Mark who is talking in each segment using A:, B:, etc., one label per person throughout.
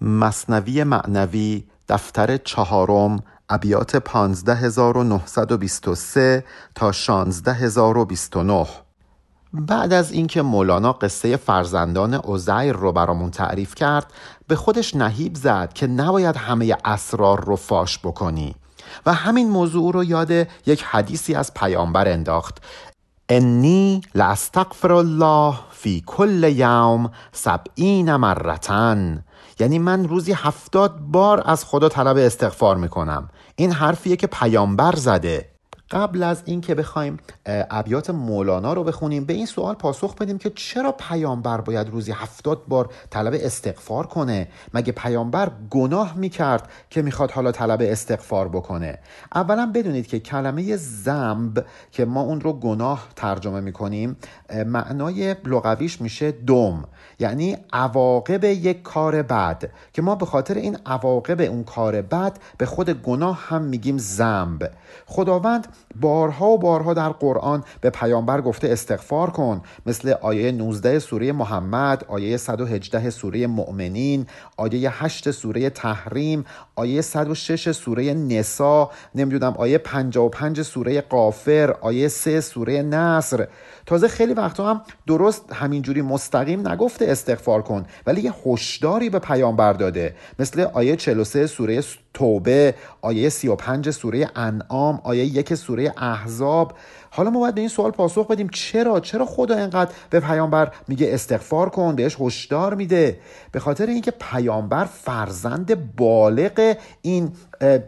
A: مصنوی معنوی دفتر چهارم ابیات 15923 تا 16029 بعد از اینکه مولانا قصه فرزندان عزیر رو برامون تعریف کرد به خودش نهیب زد که نباید همه اسرار رو فاش بکنی. و همین موضوع رو یاد یک حدیثی از پیامبر انداخت. انی لاستغفر الله فی کل یوم سبعین مرتن یعنی من روزی هفتاد بار از خدا طلب استغفار می‌کنم. این حرفیه که پیامبر زده. قبل از اینکه بخوایم ابیات مولانا رو بخونیم به این سوال پاسخ بدیم که چرا پیامبر باید روزی هفتاد بار طلب استغفار کنه؟ مگه پیامبر گناه می‌کرد که می‌خواد حالا طلب استغفار بکنه؟ اولا بدونید که کلمه زنب که ما اون رو گناه ترجمه می‌کنیم معنای لغویش میشه دم. یعنی عواقب یک کار بد که ما به خاطر این عواقب اون کار بد به خود گناه هم میگیم زنب خداوند بارها و بارها در قرآن به پیامبر گفته استغفار کن مثل آیه 19 سوره محمد آیه 118 سوره مؤمنین آیه 8 سوره تحریم آیه 106 سوره نسا نمی‌دونم آیه 55 سوره قافر آیه 3 سوره نصر. تازه خیلی وقتا هم درست همینجوری مستقیم نگفته استغفار کن ولی یه هشداری به پیامبر داده. مثل آیه 43 سوره توبه آیه 35 سوره انعام آیه یک سوره احزاب. حالا ما باید به این سوال پاسخ بدیم چرا؟ چرا خدا اینقدر به پیامبر میگه استغفار کن بهش هشدار میده؟ به خاطر اینکه پیامبر فرزند بالغ این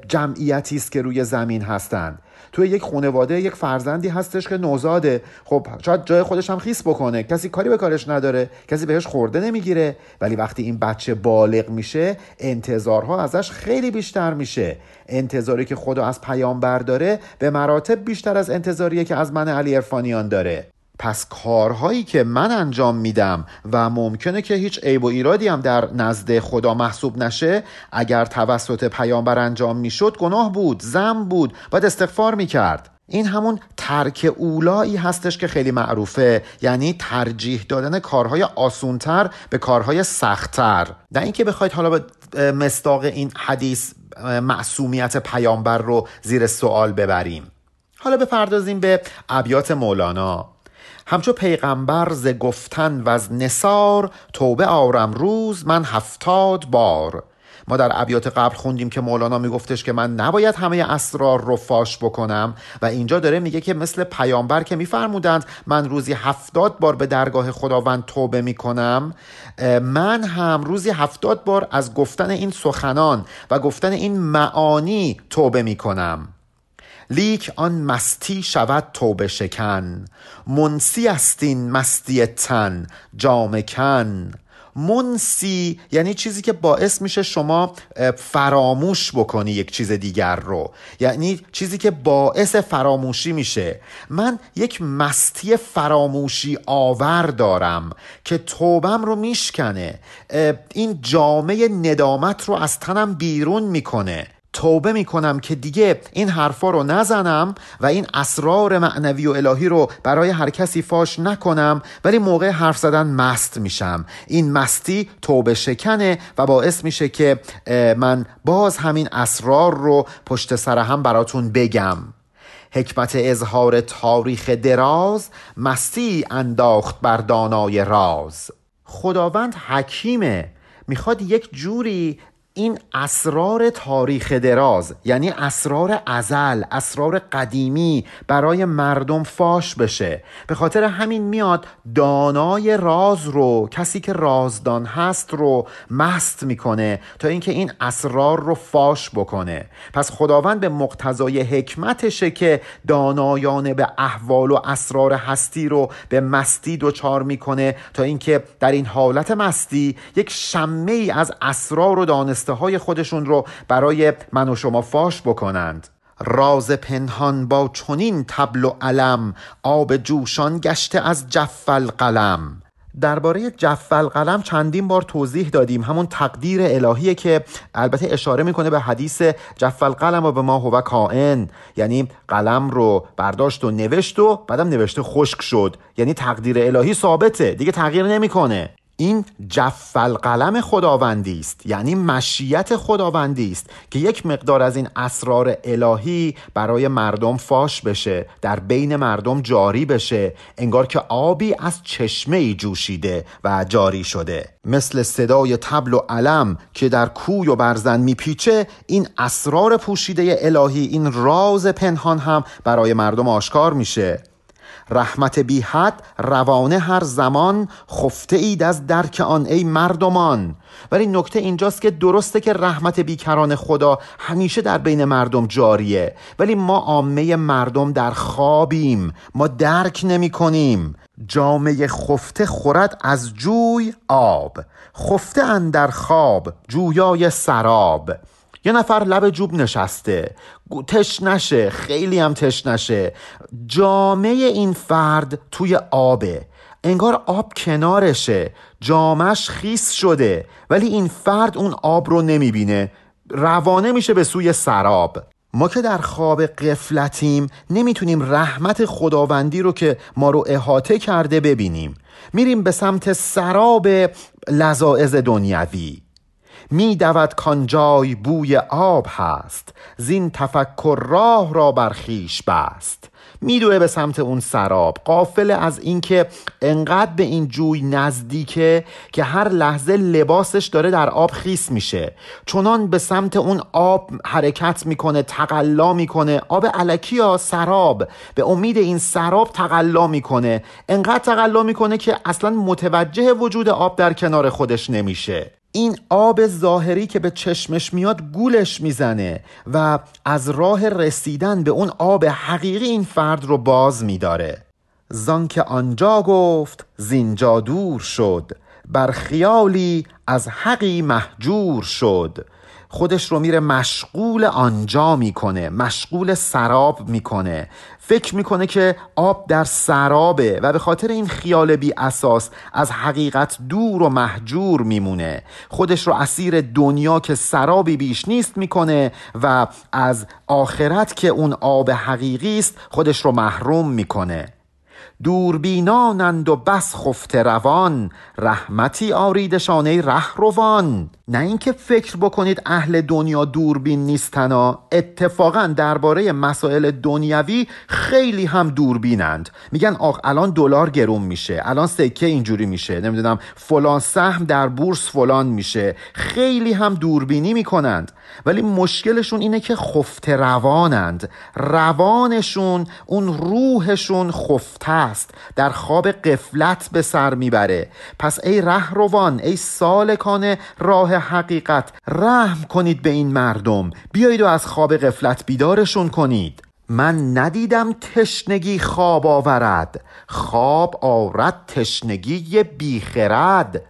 A: جمعیتی است که روی زمین هستند. توی یک خانواده یک فرزندی هستش که نوزاده. خب شاید جای خودش هم خیس بکنه. کسی کاری به کارش نداره کسی بهش خورده نمی‌گیره. ولی وقتی این بچه بالغ میشه انتظارها ازش خیلی بیشتر میشه. انتظاری که خدا از پیامبر داره به مراتب بیشتر از انتظاری که از من علی ارفانیان داره. پس کارهایی که من انجام میدم و ممکنه که هیچ عیب و ایرادی هم در نزد خدا محسوب نشه اگر توسط پیامبر انجام می‌شد گناه بود زم بود باید استغفار می‌کرد. این همون ترک اولایی هستش که خیلی معروفه یعنی ترجیح دادن کارهای آسونتر به کارهای سختتر. نه اینکه بخواید حالا به مستاق این حدیث معصومیت پیامبر رو زیر سوال ببریم. حالا بپردازیم به ابیات مولانا. همچو پیغمبر ز گفتن و از نصار توبه آرم روز من هفتاد بار. ما در ابیات قبل خوندیم که مولانا میگفتش که من نباید همه اسرار رو فاش بکنم و اینجا داره میگه که مثل پیامبر که میفرمودند من روزی هفتاد بار به درگاه خداوند توبه می‌کنم من هم روزی هفتاد بار از گفتن این سخنان و گفتن این معانی توبه می‌کنم. لیک آن مستی شود توبه شکن. منسی استین مستی تن جامکن منسی یعنی چیزی که باعث میشه شما فراموش بکنی یک چیز دیگر رو. یعنی چیزی که باعث فراموشی میشه. من یک مستی فراموشی آور دارم که توبم رو میشکنه. این جامعه ندامت رو از تنم بیرون می‌کنه. توبه می‌کنم که دیگه این حرفا رو نزنم و این اسرار معنوی و الهی رو برای هر کسی فاش نکنم ولی موقع حرف زدن مست میشم. این مستی توبه شکنه و باعث میشه که من باز همین اسرار رو پشت سر هم براتون بگم. حکمت اظهار تاریخ دراز مستی انداخت بر دانای راز. خداوند حکیمه. می‌خواد یک جوری این اسرار تاریخ دراز یعنی اسرار ازل اسرار قدیمی برای مردم فاش بشه. به خاطر همین میاد دانای راز رو کسی که رازدان هست رو مست می‌کنه تا اینکه این اسرار رو فاش بکنه. پس خداوند به مقتضای حکمتشه که دانایان به احوال و اسرار هستی رو به مستی دچار می‌کنه تا اینکه در این حالت مستی یک شمه ای از اسرار و دانست های خودشون رو برای من و شما فاش بکنند. راز پنهان با چنین تبل و علم آب جوشان گشته از جفل قلم. درباره جفل قلم چندین بار توضیح دادیم. همون تقدیر الهیه که البته اشاره می‌کنه به حدیث جفل قلم و به ما هو کائن. یعنی قلم رو برداشت و نوشت و بعدم نوشته خشک شد. یعنی تقدیر الهی ثابته. دیگه تغییر نمی‌کنه. این جف القلم خداوندی است. یعنی مشیت خداوندی است که یک مقدار از این اسرار الهی برای مردم فاش بشه در بین مردم جاری بشه انگار که آبی از چشمه ای جوشیده و جاری شده. مثل صدای تبل و علم که در کوی و برزن میپیچه این اسرار پوشیده الهی این راز پنهان هم برای مردم آشکار میشه. رحمت بی حد روانه هر زمان خفته اید از درک آن ای مردمان. ولی نکته اینجاست که درسته که رحمت بیکران خدا همیشه در بین مردم جاریه. ولی ما عامه مردم در خوابیم. ما درک نمی کنیم. جامعه خفته خورد از جوی آب. خفته اندر خواب جویای سراب. یه نفر لب جوب نشسته. تش نشه خیلی هم تش نشه. جامعه این فرد توی آبه. انگار آب کنارشه. جامش خیس شده. ولی این فرد اون آب رو نمی‌بینه. روانه میشه به سوی سراب. ما که در خواب قفلتیم نمی‌تونیم رحمت خداوندی رو که ما رو احاطه کرده ببینیم. میریم به سمت سراب لذاعز دنیوی می دود کانجای بوی آب هست زین تفکر راه را برخیش بست. میدوه به سمت اون سراب قافل از اینکه انقدر به این جوی نزدیکه که هر لحظه لباسش داره در آب خیس میشه. چونان به سمت اون آب حرکت می‌کنه تقلا می‌کنه. آب علکی یا سراب؟ به امید این سراب تقلا می‌کنه. انقدر تقلا می‌کنه که اصلا متوجه وجود آب در کنار خودش نمیشه. این آب ظاهری که به چشمش میاد گولش می‌زنه و از راه رسیدن به اون آب حقیقی این فرد رو باز میداره. زان که آنجا گفت زینجا دور شد. بر خیالی از حقی محجور شد. خودش رو میره مشغول آنجا می‌کنه مشغول سراب می‌کنه. فکر می‌کنه که آب در سرابه و به خاطر این خیال بی اساس از حقیقت دور و محجور میمونه. خودش رو اسیر دنیا که سرابی بیش نیست می‌کنه و از آخرت که اون آب حقیقی است خودش رو محروم می‌کنه. دوربینانند و بس خفته روان. رحمتی آریدشان ای روان نه اینکه فکر بکنید اهل دنیا دوربین نیستنا اتفاقا درباره مسائل دنیوی خیلی هم دوربینند. میگن آخ الان دلار گرون میشه الان سکه اینجوری میشه نمی‌دونم فلان سهم در بورس فلان میشه. خیلی هم دوربینی می‌کنند. ولی مشکلشون اینه که خفته روانند. روانشون اون روحشون خفته است. در خواب قفلت به سر می‌بره. پس ای رهروان ای سالکان راه حقیقت رحم کنید به این مردم. بیایید و از خواب قفلت بیدارشون کنید. من ندیدم تشنگی خواب آورد. خواب آورد تشنگی بیخرد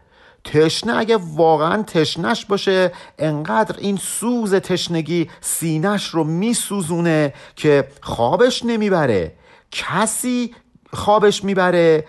A: تشنه اگه واقعا تشنش باشه انقدر این سوز تشنگی سینش رو میسوزونه که خوابش نمی‌بره. کسی خوابش می‌بره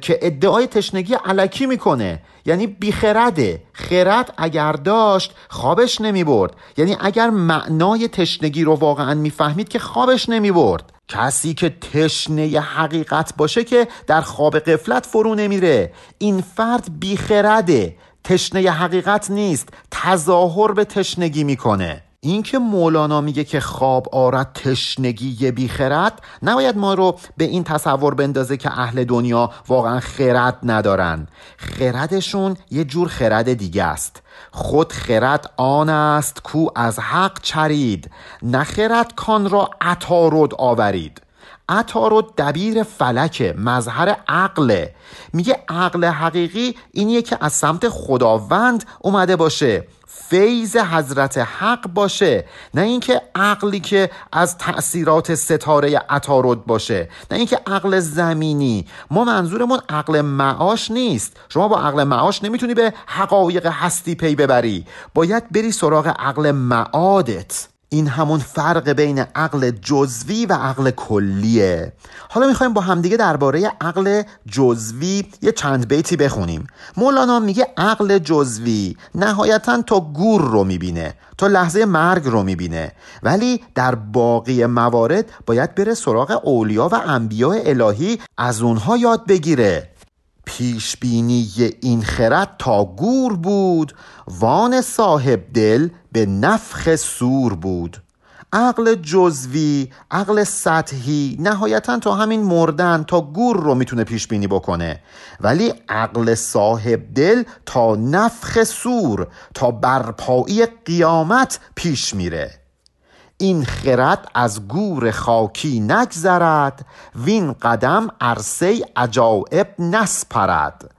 A: که ادعای تشنگی علکی می‌کنه. یعنی بیخرده. خرد اگر داشت خوابش نمی‌برد. یعنی اگر معنای تشنگی رو واقعا می‌فهمید که خوابش نمی‌برد. کسی که تشنه حقیقت باشه که در خواب قفلت فرو نمیره. این فرد بیخرده. تشنه حقیقت نیست. تظاهر به تشنگی می‌کنه. اینکه مولانا میگه که خواب آرد تشنگی بیخرد نباید ما رو به این تصور بندازه که اهل دنیا واقعا خرد ندارن. خردشون یه جور خرد دیگه است. خود خرد آن است کو از حق چرید نخرد کان را عطارد آورید. عطارد دبیر فلکه مظهر عقله میگه عقل حقیقی اینیه که از سمت خداوند اومده باشه. فیض حضرت حق باشه نه اینکه عقلی که از تأثیرات ستاره عطارد باشه نه اینکه عقل زمینی. ما منظورمون عقل معاش نیست. شما با عقل معاش نمی‌تونی به حقایق هستی پی ببری. باید بری سراغ عقل معادت. این همون فرق بین عقل جزوی و عقل کلیه. حالا می‌خوایم با همدیگه درباره عقل جزوی یه چند بیتی بخونیم. مولانا میگه عقل جزوی نهایتا تا گور رو می‌بینه تا لحظه مرگ رو می‌بینه. ولی در باقی موارد باید بره سراغ اولیا و انبیاء الهی از اونها یاد بگیره. پیشبینی این خرد تا گور بود. وان صاحب دل به نفخ سور بود. عقل جزوی عقل سطحی نهایتا تا همین مردن تا گور رو می‌تونه پیش بینی بکنه. ولی عقل صاحب دل تا نفخ سور تا برپایی قیامت پیش میره. این خرد از گور خاکی نگذرد وین قدم عرصه عجائب نسپرد.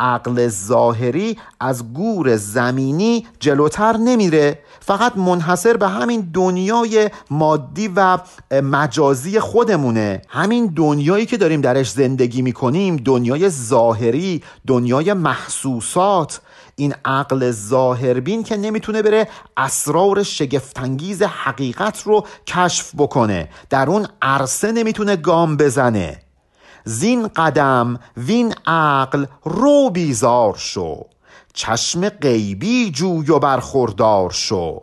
A: عقل ظاهری از گور زمینی جلوتر نمیره. فقط منحصر به همین دنیای مادی و مجازی خودمونه. همین دنیایی که داریم درش زندگی می‌کنیم دنیای ظاهری دنیای محسوسات. این عقل ظاهربین که نمی‌تونه بره اسرار شگفتانگیز حقیقت رو کشف بکنه. در اون عرصه نمی‌تونه گام بزنه. زین قدم وین عقل رو بیزار شو. چشم غیبی جوی و برخوردار شو.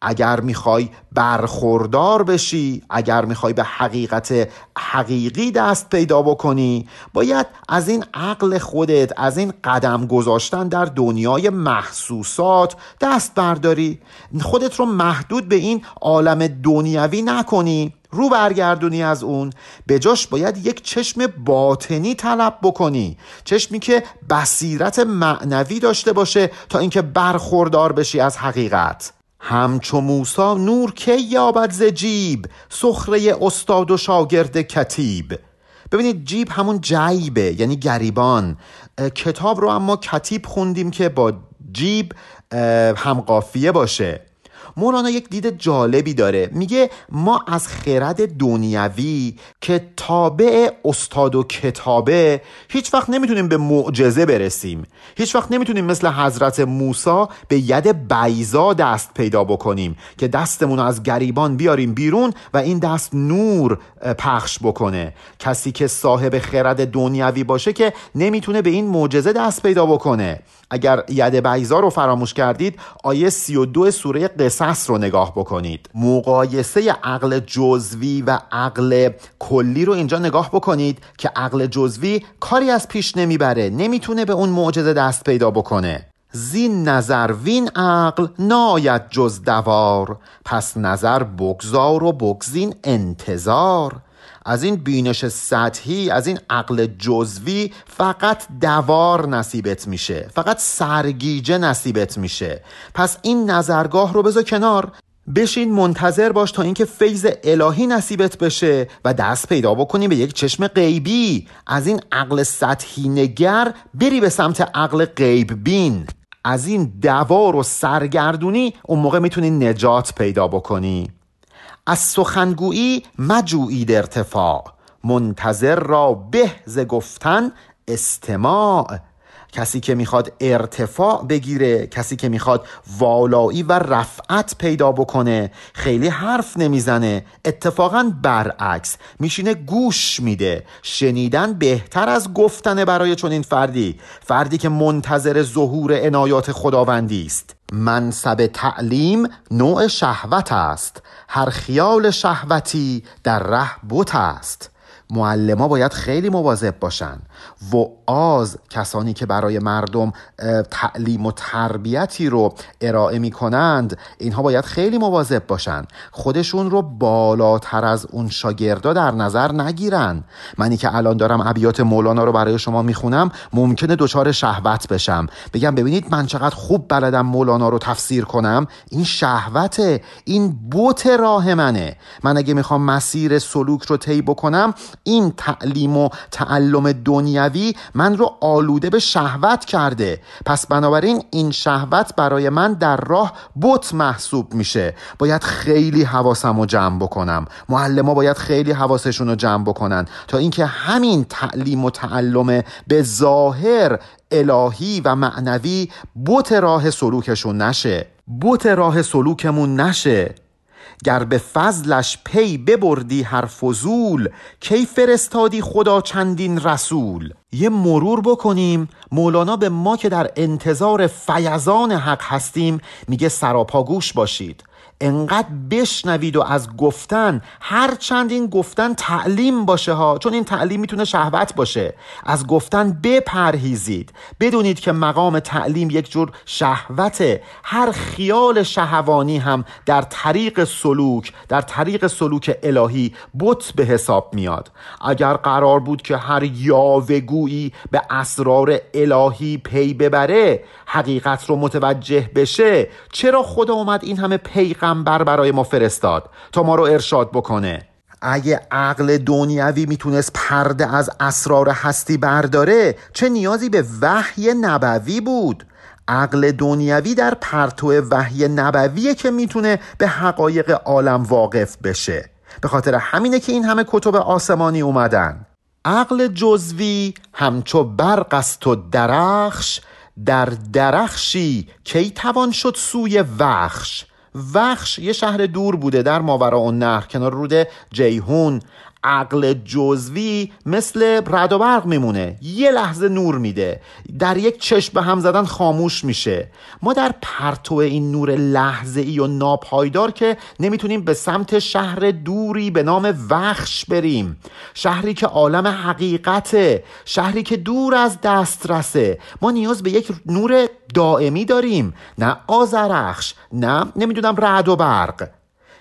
A: اگر می‌خوای برخوردار بشی اگر می‌خوای به حقیقت حقیقی دست پیدا بکنی باید از این عقل خودت از این قدم گذاشتن در دنیای محسوسات دست برداری. خودت رو محدود به این عالم دنیوی نکنی. رو برگردونی از اون. به جاش باید یک چشم باطنی طلب بکنی. چشمی که بصیرت معنوی داشته باشه تا اینکه برخوردار بشی از حقیقت. همچو موسا نور کی یابد ز جیب؟ سخره استاد و شاگرد کتیب. ببینید جیب همون جیبه یعنی گریبان. کتاب رو اما کتیب خوندیم که با جیب همقافیه باشه. مولانا یک دید جالبی داره. میگه ما از خرد دنیوی که تابع استاد و کتابه هیچ وقت نمی‌تونیم به معجزه برسیم. هیچ وقت نمی‌تونیم مثل حضرت موسی به ید بیزا دست پیدا بکنیم که دستمون از گریبان بیاریم بیرون و این دست نور پخش بکنه. کسی که صاحب خرد دنیوی باشه که نمی‌تونه به این معجزه دست پیدا بکنه. اگر ید بیزا رو فراموش کردید آیه 32 سوره قصص رو نگاه بکنید. مقایسه عقل جزوی و عقل کلی رو اینجا نگاه بکنید که عقل جزوی کاری از پیش نمی‌بره نمی‌تونه به اون معجزه دست پیدا بکنه. زین نظر وین عقل ناید جز دوار پس نظر بگذار و بگزین انتظار. از این بینش سطحی از این عقل جزوی فقط دوار نصیبت میشه فقط سرگیجه نصیبت میشه. پس این نظرگاه رو بذار کنار. بشین منتظر باش تا اینکه فیض الهی نصیبت بشه و دست پیدا بکنی به یک چشم غیبی. از این عقل سطحی نگر بری به سمت عقل غیب بین. از این دوار و سرگردونی اون موقع می‌تونی نجات پیدا بکنی. از سخنگویی مجویید ارتفاع. منتظر را به ز گفتن استماع. کسی که می‌خواد ارتفاع بگیره کسی که می‌خواد والایی و رفعت پیدا بکنه خیلی حرف نمی‌زنه اتفاقا برعکس میشینه گوش میده. شنیدن بهتر از گفتن برای چنین فردی. فردی که منتظر ظهور عنایات خداوندی است. منصب تعلیم نوع شهوت است. هر خیال شهوتی در ره بت است. معلما باید خیلی مواظب باشن. و آز کسانی که برای مردم تعلیم و تربیتی رو ارائه می کنند اینها باید خیلی مواظب باشن. خودشون رو بالاتر از اون شاگردا در نظر نگیرن. منی که الان دارم ابیات مولانا رو برای شما می‌خونم ممکنه دچار شهوت بشم. بگم ببینید من چقدر خوب بلدم مولانا رو تفسیر کنم. این شهوته. این بوت راه منه. من اگه می‌خوام مسیر سلوک رو طی بکنم این تعلیم و تعلم دنیوی من رو آلوده به شهوت کرده. پس بنابراین این شهوت برای من در راه بت محسوب میشه. باید خیلی حواسم رو جمع بکنم. معلم باید خیلی حواسشون رو جمع بکنن تا اینکه همین تعلیم و تعلم به ظاهر الهی و معنوی بت راه سلوکشون نشه. بت راه سلوکمون نشه. گر به فضلش پی ببردی هر فضول کی فرستادی خدا چندین رسول؟ یه مرور بکنیم. مولانا به ما که در انتظار فیضان حق هستیم میگه سراپاگوش باشید. انقدر بشنوید و از گفتن هر چند این گفتن تعلیم باشه ها چون این تعلیم می‌تونه شهوت باشه. از گفتن بپرهیزید. بدونید که مقام تعلیم یک جور شهوته. هر خیال شهوانی هم در طریق سلوک در طریق سلوک الهی بت به حساب میاد. اگر قرار بود که هر یاوگویی به اسرار الهی پی ببره حقیقت رو متوجه بشه چرا خدا اومد این همه پیغمبر برای ما فرستاد تا ما رو ارشاد بکنه. اگه عقل دنیوی می‌تونست پرده از اسرار هستی برداره چه نیازی به وحی نبوی بود؟ عقل دنیوی در پرتو وحی نبویه که می‌تونه به حقایق عالم واقف بشه. به خاطر همینه که این همه کتب آسمانی اومدن. عقل جزوی همچو برق است و درخش در درخشی کی توان شد سوی وخش؟ وخش یه شهر دور بوده در ماورا اون نهر کنار رود جیهون. عقل جزوی مثل رد و برق میمونه. یه لحظه نور میده. در یک چشم به هم زدن خاموش میشه. ما در پرتو این نور لحظه ای و ناپایدار که نمی‌تونیم به سمت شهر دوری به نام وخش بریم. شهری که عالم حقیقته. شهری که دور از دسترسه. ما نیاز به یک نور دائمی داریم. نه آزرخش نه نمی‌دونم رد و برق.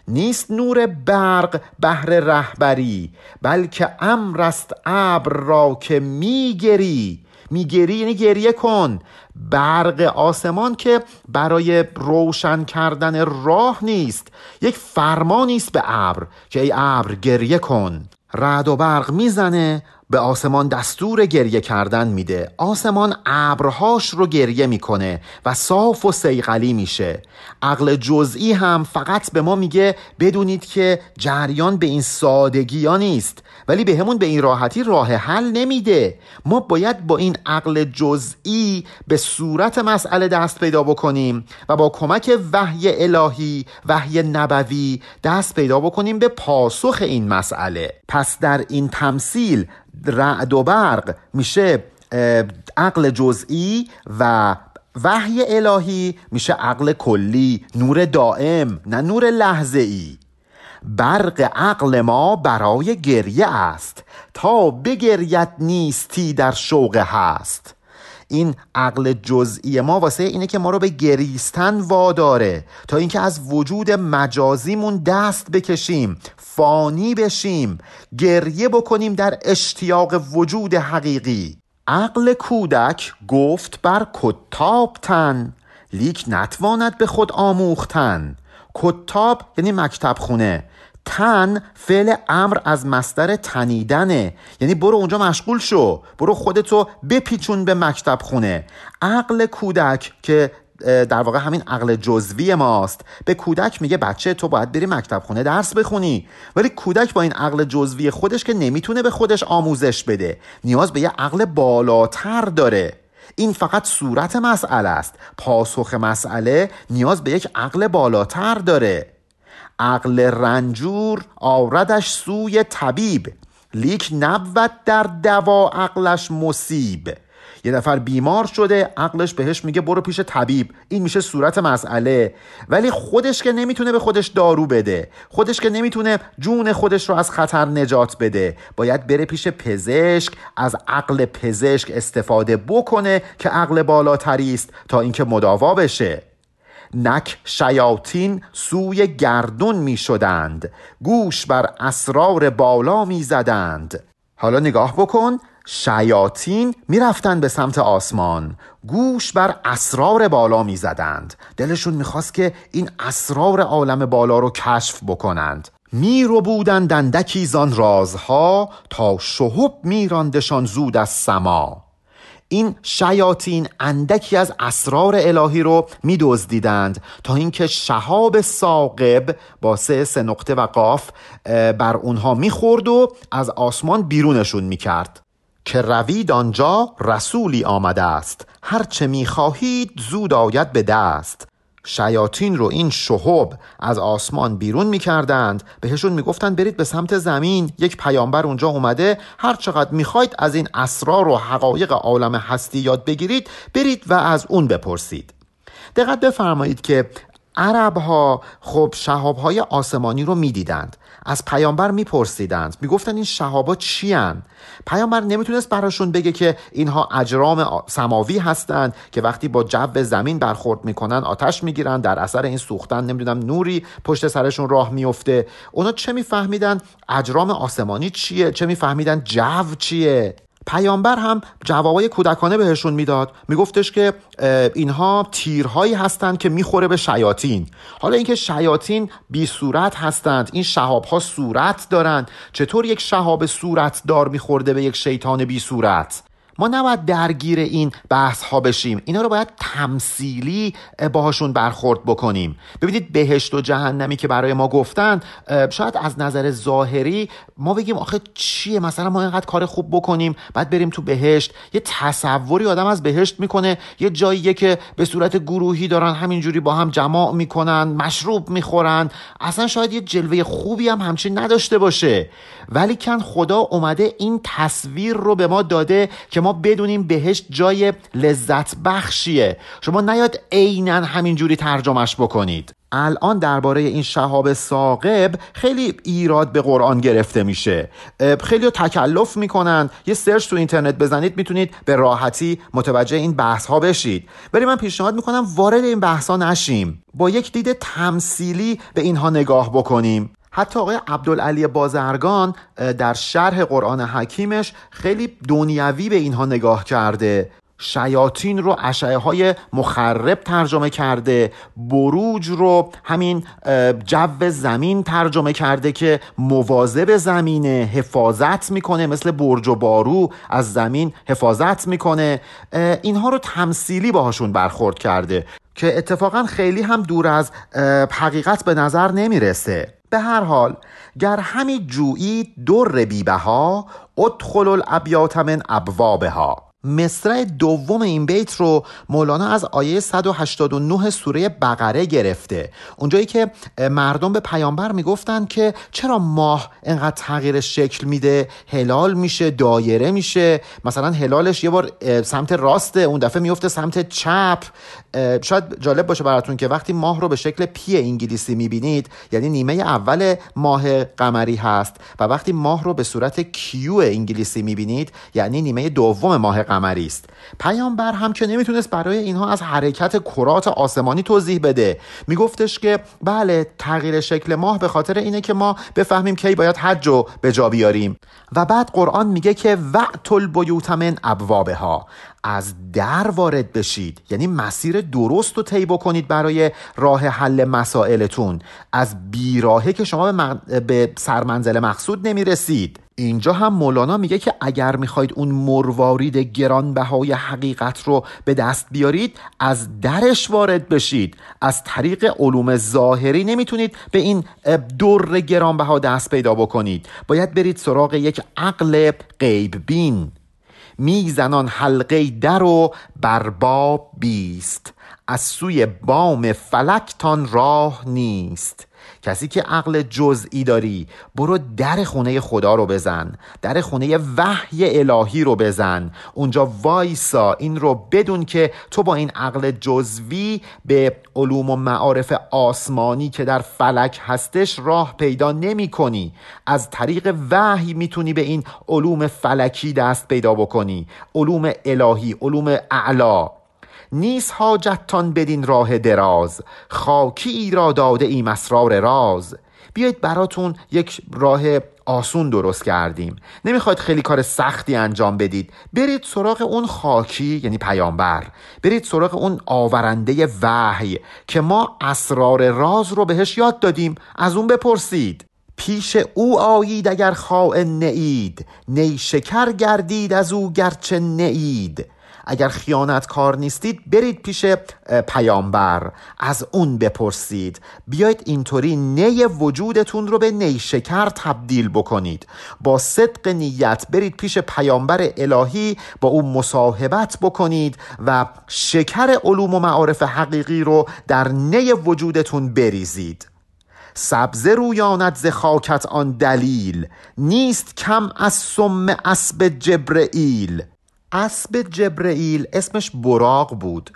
A: نیست نور برق بهر رهبری بلکه امر است ابر را که میگری. میگری یعنی گریه کن. برق آسمان که برای روشن کردن راه نیست. یک فرمانی است به ابر که ای ابر گریه کن. رعد و برق می‌زنه به آسمان دستور گریه کردن میده. آسمان ابرهاش رو گریه می‌کنه و صاف و سیغلی میشه. عقل جزئی هم فقط به ما میگه بدونید که جریان به این سادگی ها نیست. ولی به همون به این راحتی راه حل نمیده. ما باید با این عقل جزئی به صورت مسئله دست پیدا بکنیم و با کمک وحی الهی وحی نبوی دست پیدا بکنیم به پاسخ این مسئله. پس در این تمثیل رعد و برق میشه عقل جزئی و وحی الهی میشه عقل کلی نور دائم نه نور لحظه ای برق عقل ما برای گریه است. تا بگریت نیستی در شوق هست. این عقل جزئی ما واسه اینه که ما رو به گریستن واداره. تا اینکه از وجود مجازیمون دست بکشیم فانی بشیم گریه بکنیم در اشتیاق وجود حقیقی. عقل کودک گفت بر کتاب تن لیک نتواند به خود آموختن. کتاب یعنی مکتب خونه تن فعل امر از مصدر تنیدنه. یعنی برو اونجا مشغول شو. برو خودتو بپیچون به مکتب خونه. عقل کودک که در واقع همین عقل جزوی ماست به کودک میگه بچه تو باید بری مکتب خونه درس بخونی. ولی کودک با این عقل جزوی خودش که نمی‌تونه به خودش آموزش بده. نیاز به یه عقل بالاتر داره. این فقط صورت مسئله است. پاسخ مسئله نیاز به یک عقل بالاتر داره. عقل رنجور آوردش سوی طبیب لیک نبود در دوا عقلش مصیب. یه نفر بیمار شده عقلش بهش میگه برو پیش طبیب. این میشه صورت مسئله. ولی خودش که نمی‌تونه به خودش دارو بده. خودش که نمی‌تونه جون خودش رو از خطر نجات بده. باید بره پیش پزشک از عقل پزشک استفاده بکنه که عقل بالاتری است تا اینکه مداوا بشه. نک شیاطین سوی گردون می شدند. گوش بر اسرار بالا می زدند. حالا نگاه بکن. شیاطین می‌رفتند به سمت آسمان. گوش بر اسرار بالا می زدند. دلشون می‌خواست که این اسرار عالم بالا رو کشف بکنند. می رو بودن دندکی زان رازها تا شهب میراندشان زود از سما. این شیاطین اندکی از اسرار الهی رو میدزدیدند تا اینکه شهاب ساقب با سه سه نقطه و قاف بر اونها می‌خورد و از آسمان بیرونشون می‌کرد. که روید آنجا رسولی آمده است. هرچه می‌خواهید زود آید به دست. شیاطین رو این شهب از آسمان بیرون می‌کردند. بهشون می‌گفتند برید به سمت زمین. یک پیامبر اونجا اومده هر چقدر می‌خواید از این اسرار و حقایق عالم هستی یاد بگیرید برید و از اون بپرسید. دقت بفرمایید که عرب ها خب شهاب های آسمانی رو می‌دیدند. از پیامبر میپرسیدند. می‌گفتن این شهابا چی هن؟ پیامبر نمی‌تونست براشون بگه که اینها اجرام سماوی هستند که وقتی با جو زمین برخورد می‌کنن آتش می‌گیرن در اثر این سوختن نمی‌دونم نوری پشت سرشون راه میفته اونا چه میفهمیدن؟ اجرام آسمانی چیه؟ چه میفهمیدن؟ جو چیه؟ پیامبر هم جوابای کودکانه بهشون می‌داد. میگفتش که اینها تیرهایی هستند که می‌خوره به شیاطین. حالا اینکه شیاطین بی صورت هستند این شهاب ها صورت دارند چطور یک شهاب صورت دار میخورده به یک شیطان بی صورت؟ ما نباید درگیر این بحث ها بشیم. اینا رو باید تمثیلی باهاشون برخورد بکنیم. ببینید بهشت و جهنمی که برای ما گفتن شاید از نظر ظاهری ما بگیم آخه چیه؟ مثلا ما اینقدر کار خوب بکنیم بعد بریم تو بهشت. یه تصوری آدم از بهشت می‌کنه یه جاییه که به صورت گروهی دارن همینجوری با هم جماع می‌کنن مشروب می‌خورن. اصلا شاید یه جلوه خوبی هم همچین نداشته باشه. ولی کن خدا اومده این تصویر رو به ما داده که ما بدونیم بهشت جای لذت بخشیه. شما نیاد عینا همینجوری ترجمهش بکنید. الان درباره این شهاب ساقب خیلی ایراد به قرآن گرفته میشه. خیلی تکلف می‌کنن. یه سرچ تو اینترنت بزنید می‌تونید به راحتی متوجه این بحث ها بشید. ولی من پیشنهاد می‌کنم وارد این بحث ها نشیم. با یک دید تمثیلی به اینها نگاه بکنیم. حتی آقای عبدالعلی بازرگان در شرح قرآن حکیمش خیلی دنیوی به اینها نگاه کرده. شیاطین رو اشعه های مخرب ترجمه کرده. بروج رو همین جو زمین ترجمه کرده که مواظب زمینه حفاظت می‌کنه مثل برج و بارو از زمین حفاظت می‌کنه. اینها رو تمثیلی باهاشون برخورد کرده که اتفاقا خیلی هم دور از حقیقت به نظر نمی‌رسه. به هر حال گر همی جویی در بیبها ادخل الابیات من ابوابها. مصرع دوم این بیت رو مولانا از آیه 189 سوره بقره گرفته. اونجایی که مردم به پیامبر می‌گفتن که چرا ماه انقدر تغییر شکل میده؟ هلال میشه دایره میشه. مثلا هلالش یه بار سمت راسته اون دفعه میفته سمت چپ. شاید جالب باشه براتون که وقتی ماه رو به شکل پی انگلیسی می‌بینید یعنی نیمه اول ماه قمری هست و وقتی ماه رو به صورت کیو انگلیسی می‌بینید یعنی نیمه دوم ماه قمری است. پیامبر هم که نمی‌تونست برای اینها از حرکت کرات آسمانی توضیح بده. میگفتش که بله تغییر شکل ماه به خاطر اینه که ما بفهمیم کی باید حج رو به جا بیاریم. و بعد قرآن میگه که وقت البیوت من ابوابها. از در وارد بشید. یعنی مسیر درست رو طی بکنید برای راه حل مسائلتون. از بیراهه که شما به, به سرمنزل مقصود نمی‌رسید. اینجا هم مولانا میگه که اگر می‌خواید اون مروارید گرانبهای حقیقت رو به دست بیارید از درش وارد بشید. از طریق علوم ظاهری نمی‌تونید به این در گرانبها دست پیدا بکنید. باید برید سراغ یک عقل غیب بین میزنان حلقه در و برباب بیست. از سوی بام فلکتان راه نیست. کسی که عقل جزئی داری برو در خونه خدا رو بزن در خونه وحی الهی رو بزن. اونجا وایسا این رو بدون که تو با این عقل جزوی به علوم و معارف آسمانی که در فلک هستش راه پیدا نمی کنی. از طریق وحی می‌تونی به این علوم فلکی دست پیدا بکنی. علوم الهی علوم اعلا. نیست حاجتان بدین راه دراز. خاکی را داده ایم اسرار راز. بیایید براتون یک راه آسون درست کردیم. نمی‌خواید خیلی کار سختی انجام بدید. برید سراغ اون خاکی یعنی پیامبر. برید سراغ اون آورنده وحی که ما اسرار راز رو بهش یاد دادیم. از اون بپرسید. پیش او آیید اگر خائن نید نی شکر گردید از او گرچه نید اگر خیانت کار نیستید برید پیش پیامبر. از اون بپرسید. بیایید اینطوری نی وجودتون رو به نیشکر تبدیل بکنید. با صدق نیت برید پیش پیامبر الهی با او مصاحبت بکنید و شکر علوم و معارف حقیقی رو در نی وجودتون بریزید. سبزه رویاند ز خاکت آن دلیل نیست کم از سم اسب جبرئیل اسب جبرئیل اسمش براق بود.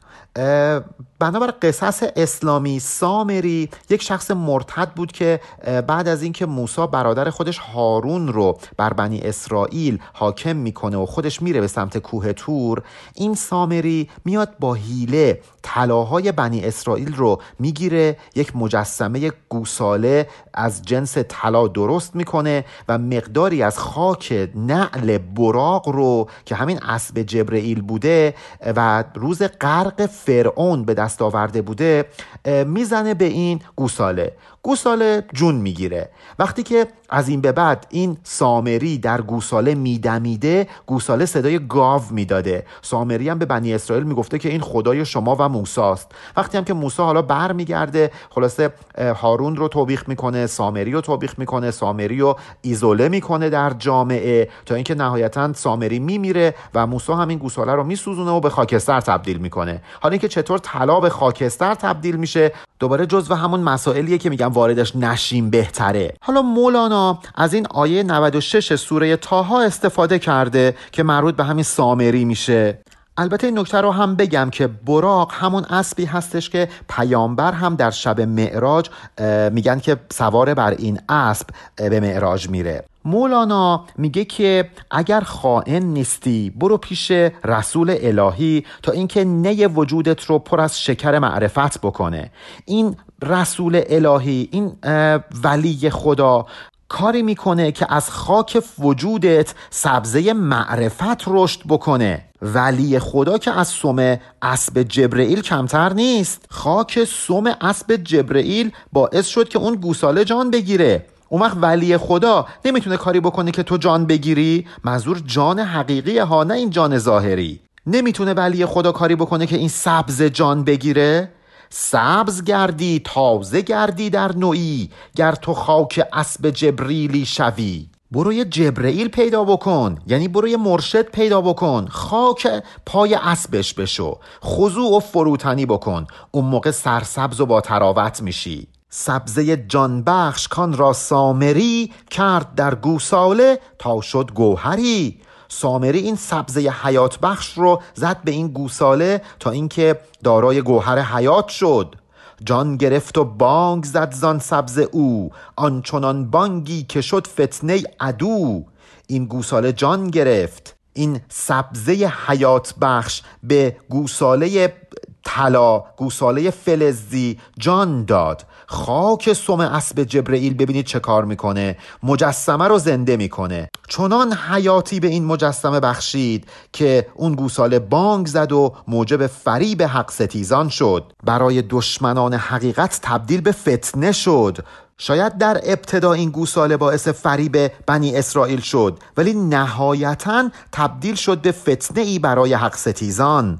A: بنابر قصص اسلامی سامری یک شخص مرتد بود که بعد از اینکه موسی برادر خودش هارون رو بر بنی اسرائیل حاکم می‌کنه و خودش میره به سمت کوه تور این سامری میاد با هیله طلاهای بنی اسرائیل رو می‌گیره یک مجسمه گوساله از جنس طلا درست می‌کنه و مقداری از خاک نعل براق رو که همین اسب جبرئیل بوده و روز غرق فرعون به آورده بوده می‌زنه به این گوساله. گوساله جون می‌گیره. وقتی که از این به بعد این سامری در گوساله میدمیده گوساله صدای گاو می‌داده. سامری هم به بنی اسرائیل می‌گفته که این خدای شما و موساست. وقتی هم که موسی حالا بر میگرده خلاصه هارون رو توبیخ می‌کنه سامری رو توبیخ می‌کنه سامری رو ایزوله می‌کنه در جامعه تا اینکه نهایتا سامری میمیره و موسی همین گوساله رو میسوزونه و به خاکستر تبدیل می‌کنه. حالا اینکه چطور طلا به خاکستر تبدیل میشه دوباره جزو همون مسائلیه که میگم واردش نشیم بهتره. حالا مولانا از این آیه 96 سوره تاها استفاده کرده که مربوط به همین سامری میشه. البته این نکته رو هم بگم که براق همون اسبی هستش که پیامبر هم در شب معراج میگن که سوار بر این اسب به معراج میره. مولانا میگه که اگر خائن نیستی برو پیش رسول الهی تا اینکه نی وجودت رو پر از شکر معرفت بکنه. این رسول الهی این ولی خدا کاری می‌کنه که از خاک وجودت سبزه معرفت رشد بکنه. ولی خدا که از سم اسب جبرئیل کمتر نیست. خاک سم اسب جبرئیل باعث شد که اون گوساله جان بگیره. اون وقت ولی خدا نمی‌تونه کاری بکنه که تو جان بگیری. منظور جان حقیقی ها نه این جان ظاهری. نمی‌تونه ولی خدا کاری بکنه که این سبز جان بگیره؟ سبز گردی تازه گردی در نوعی گر تو خاک اسب جبریلی شوی. برو یه جبرئیل پیدا بکن یعنی برو یه مرشد پیدا بکن. خاک پای اسبش بشو خضوع و فروتنی بکن. اون موقع سرسبز و با تراوت میشی. سبزه جانبخش کان را سامری کرد در گوساله تا شد گوهری. سامری این سبزه حیات بخش رو زد به این گوساله تا اینکه دارای گوهر حیات شد. جان گرفت و بانگ زد زان سبز او. آنچنان بانگی که شد فتنه عدو. این گوساله جان گرفت. این سبزه حیات بخش به گوساله طلا گوساله فلزی جان داد. خاک سم اسب جبرئیل ببینید چه کار می‌کنه. مجسمه رو زنده می‌کنه. چنان حیاتی به این مجسمه بخشید که اون گوساله بانگ زد و موجب فریب حق ستیزان شد. برای دشمنان حقیقت تبدیل به فتنه شد. شاید در ابتدا این گوساله باعث فریب بنی اسرائیل شد ولی نهایتا تبدیل شد به فتنه ای برای حق ستیزان.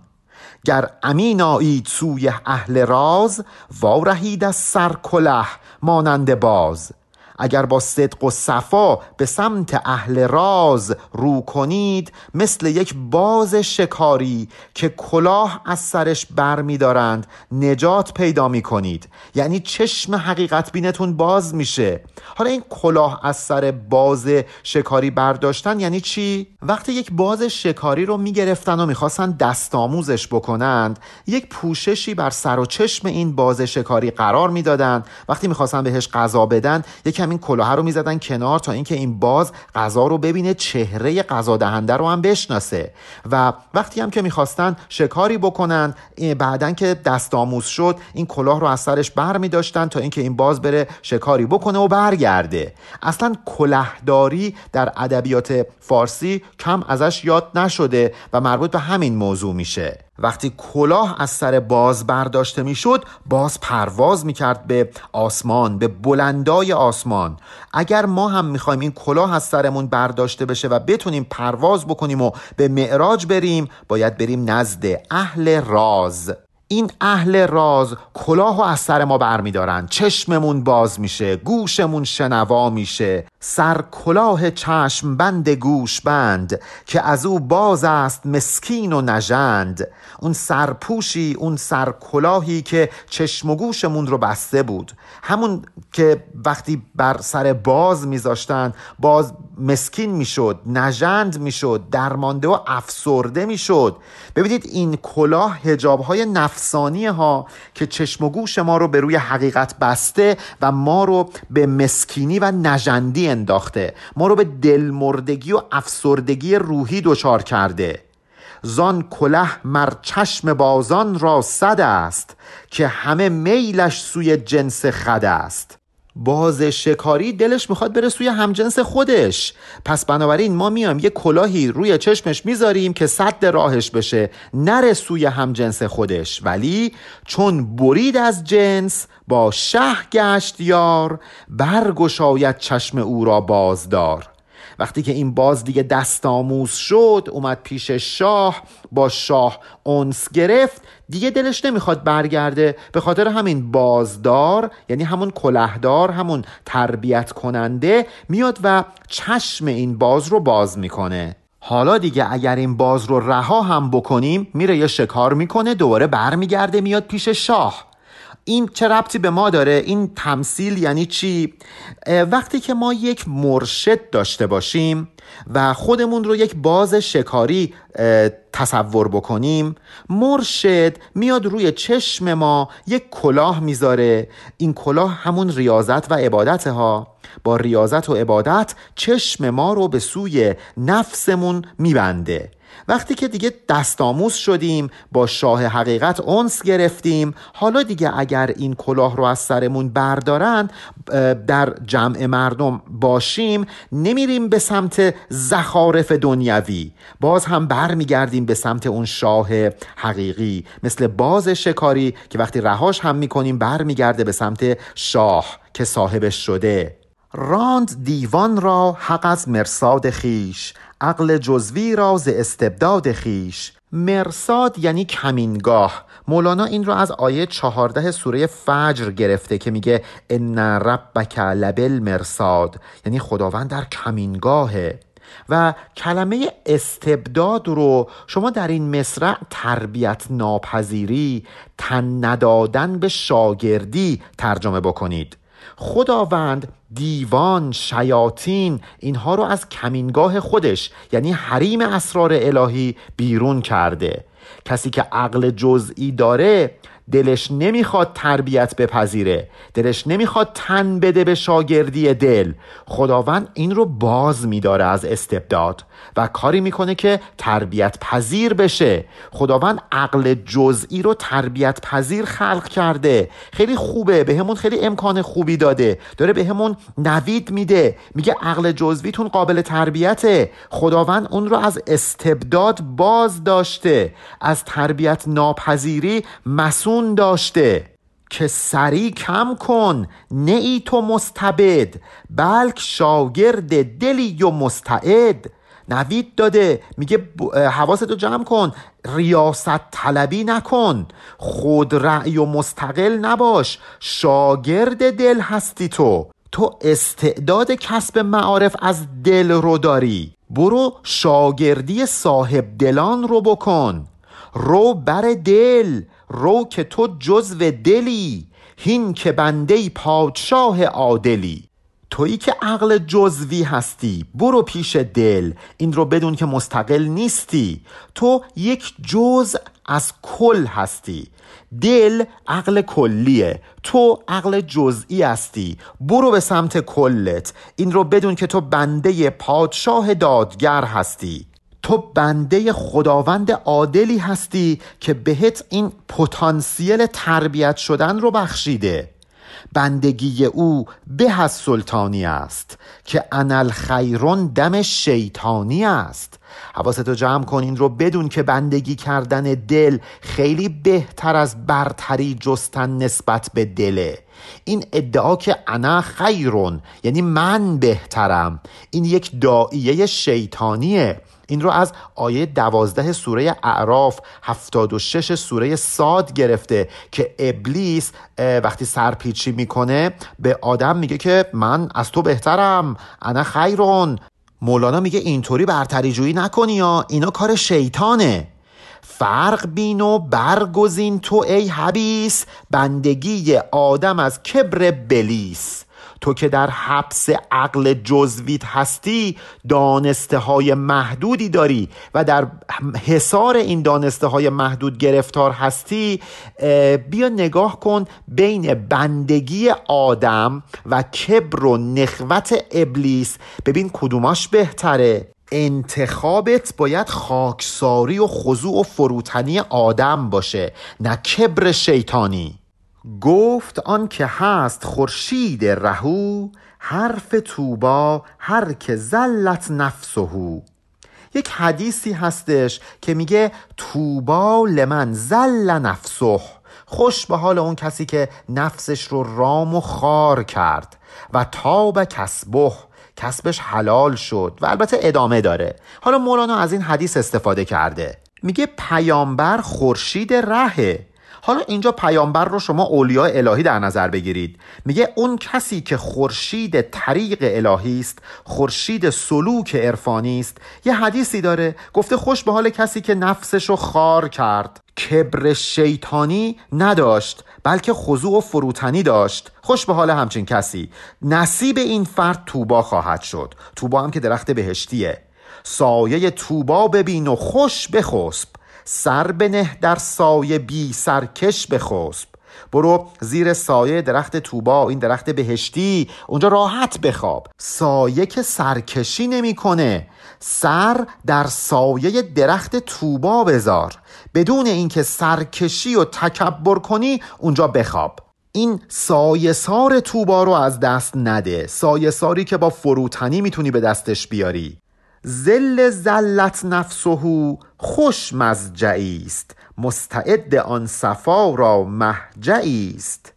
A: گر امین آیید سوی اهل راز وارهید از سر کله مانند باز. اگر با صدق و صفا به سمت اهل راز رو کنید مثل یک باز شکاری که کلاه از سرش بر می دارند نجات پیدا می کنید یعنی چشم حقیقت بینتون باز میشه. حالا این کلاه از سر باز شکاری برداشتن یعنی چی؟ وقتی یک باز شکاری رو می گرفتن و می‌خواستن دستآموزش بکنند یک پوششی بر سر و چشم این باز شکاری قرار می‌دادند. وقتی می‌خواستن بهش غذا بدن یک این کلاه رو می‌زدن کنار تا اینکه این باز غذا رو ببینه چهره غذا دهنده رو هم بشناسه. و وقتی هم که می‌خواستن شکاری بکنن بعدا که دست آموز شد این کلاه رو از سرش بر می تا اینکه این باز بره شکاری بکنه و برگرده. اصلا کلهداری در ادبیات فارسی کم ازش یاد نشده و مربوط به همین موضوع میشه. وقتی کلاه از سر باز برداشته می‌شد باز پرواز می‌کرد به آسمان به بلندای آسمان. اگر ما هم می‌خوایم این کلاه از سرمون برداشته بشه و بتونیم پرواز بکنیم و به معراج بریم باید بریم نزد اهل راز. این اهل راز کلاه و از سر ما برمیدارن. چشممون باز میشه گوشمون شنوا میشه. سر کلاه چشم بند گوش بند که از او باز است مسکین و نژند. اون سرپوشی اون سر کلاهی که چشم و گوشمون رو بسته بود. همون که وقتی بر سر باز میذاشتن باز مسکین می‌شد نژند می‌شد درمانده و افسرده می‌شد. ببینید این کلاه هجاب های نفسانی ها که چشم و گوش ما رو به روی حقیقت بسته و ما رو به مسکینی و نژندی انداخته. ما رو به دلمردگی و افسردگی روحی دچار کرده. زان کله مر چشم بازان را صد است که همه میلش سوی جنس خد است. باز شکاری دلش می‌خواد بره سوی همجنس خودش. پس بنابراین ما میام یه کلاهی روی چشمش می‌ذاریم که صد راهش بشه. نره سوی همجنس خودش. ولی چون برید از جنس با شه گشت یار برگشاید چشم او را بازدار. وقتی که این باز دیگه دست آموز شد اومد پیش شاه با شاه اونس گرفت. دیگه دلش نمی‌خواد برگرده. به خاطر همین بازدار یعنی همون کلهدار همون تربیت کننده میاد و چشم این باز رو باز می‌کنه. حالا دیگه اگر این باز رو رها هم بکنیم میره یه شکار می‌کنه دوباره برمیگرده میاد پیش شاه. این چه ربطی به ما داره؟ این تمثیل یعنی چی؟ وقتی که ما یک مرشد داشته باشیم و خودمون رو یک باز شکاری تصور بکنیم مرشد میاد روی چشم ما یک کلاه می‌ذاره. این کلاه همون ریاضت و عبادت ها. با ریاضت و عبادت چشم ما رو به سوی نفسمون میبنده. وقتی که دیگه دستاموز شدیم با شاه حقیقت اونس گرفتیم. حالا دیگه اگر این کلاه رو از سرمون بردارن در جمع مردم باشیم نمیریم به سمت زخارف دنیوی باز هم برمیگردیم به سمت اون شاه حقیقی مثل باز شکاری که وقتی رهاش هم می‌کنیم برمیگرده به سمت شاه که صاحبش شده. راند دیوان را حق از مرصاد خیش. عقل جزوی را ز استبداد خیش. مرصاد یعنی کمینگاه. مولانا این رو از آیه چهارده سوره فجر گرفته که میگه ان ربک لبل مرصاد یعنی خداوند در کمینگاهه. و کلمه استبداد رو شما در این مصرع تربیت ناپذیری تن ندادن به شاگردی ترجمه بکنید. خداوند دیوان شیاطین اینها رو از کمینگاه خودش یعنی حریم اسرار الهی بیرون کرده. کسی که عقل جزئی داره دلش نمی‌خواد تربیت بپذیره. دلش نمی‌خواد تن بده به شاگردی دل. خداوند این رو باز میداره از استبداد و کاری می‌کنه که تربیت پذیر بشه. خداوند عقل جزئی رو تربیت پذیر خلق کرده. خیلی خوبه. به همون خیلی امکان خوبی داده. داره به همون نوید میده. میگه عقل جزویتون قابل تربیته. خداوند اون رو از استبداد باز داشته. از تربیت ناپذیری مسون داشته که سری کم کن نه ای تو مستبد بلک شاگرد دلی و مستعد. نوید داده میگه حواستو جمع کن ریاست طلبی نکن خود رأی و مستقل نباش شاگرد دل هستی تو. تو استعداد کسب معارف از دل رو داری. برو شاگردی صاحب دلان رو بکن. رو بر دل رو که تو جزو دلی هین که بنده پادشاه عادلی. تویی که عقل جزوی هستی برو پیش دل. این رو بدون که مستقل نیستی. تو یک جز از کل هستی. دل عقل کلیه تو عقل جزئی هستی. برو به سمت کلت. این رو بدون که تو بنده پادشاه دادگر هستی. تو بنده خداوند عادلی هستی که بهت این پتانسیل تربیت شدن رو بخشیده. بندگی او به از سلطانی است که انل خیرون دم شیطانی است. حواستو جمع کن این رو بدون که بندگی کردن دل خیلی بهتر از برتری جستن نسبت به دله. این ادعا که انا خیرون یعنی من بهترم این یک دائیه شیطانیه. این رو از آیه دوازده سوره اعراف هفتاد و شش سوره ساد گرفته که ابلیس وقتی سرپیچی می‌کنه به آدم میگه که من از تو بهترم انا خیرون. مولانا میگه اینطوری برتری جویی نکنی یا اینا کار شیطانه. فرق بین و برگزین تو ای حبیس بندگی آدم از کبر بلیس. تو که در حبس عقل جزویت هستی دانسته های محدودی داری و در حصار این دانسته های محدود گرفتار هستی بیا نگاه کن بین بندگی آدم و کبر و نخوت ابلیس. ببین کدوماش بهتره. انتخابت باید خاکساری و خضوع و فروتنی آدم باشه نه کبر شیطانی. گفت آن که هست خورشید رهو حرف توبا هر که زلت نفسهو یک حدیثی هستش که میگه توبا لمن زل نفسه. خوش به حال اون کسی که نفسش رو رام و خار کرد و تاب کسبه. کسبش حلال شد و البته ادامه داره. حالا مولانا از این حدیث استفاده کرده. میگه پیامبر خورشید رهه. حالا اینجا پیامبر رو شما اولیاء الهی در نظر بگیرید. میگه اون کسی که خورشید طریق الهی است خورشید سلوک عرفانی است. یه حدیثی داره گفته خوش به حال کسی که نفسش رو خار کرد. کبر شیطانی نداشت بلکه خضوع و فروتنی داشت. خوش به حال همچین کسی. نصیب این فرد توبا خواهد شد. توبا هم که درخت بهشتیه. سایه توبا ببین و خوش بخسب. سر بنه در سایه بی سرکش بخسب. برو زیر سایه درخت توبا این درخت بهشتی اونجا راحت بخواب. سایه که سرکشی نمی‌کنه. سر در سایه درخت توبا بذار. بدون اینکه سرکشی و تکبر کنی اونجا بخواب. این سایه سار توبا رو از دست نده. سایه ساری که با فروتنی می‌تونی به دستش بیاری. زل زلت نفسهو خوش مزجعی است. مستعد آن صفا را محجعی است.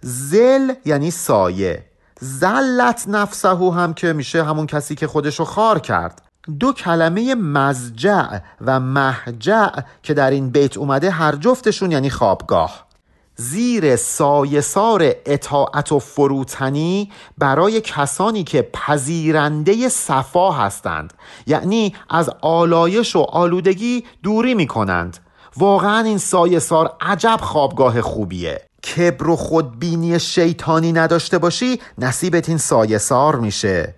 A: زل یعنی سایه. زلت نفسهو هم که میشه همون کسی که خودشو خار کرد. دو کلمه مزجع و محجع که در این بیت اومده هر جفتشون یعنی خوابگاه. زیر سایسار اطاعت و فروتنی برای کسانی که پذیرنده صفا هستند. یعنی از آلایش و آلودگی دوری می کنند واقعا این سایسار عجب خوابگاه خوبیه. کبر و خودبینی شیطانی نداشته باشی نصیبت این سایسار میشه.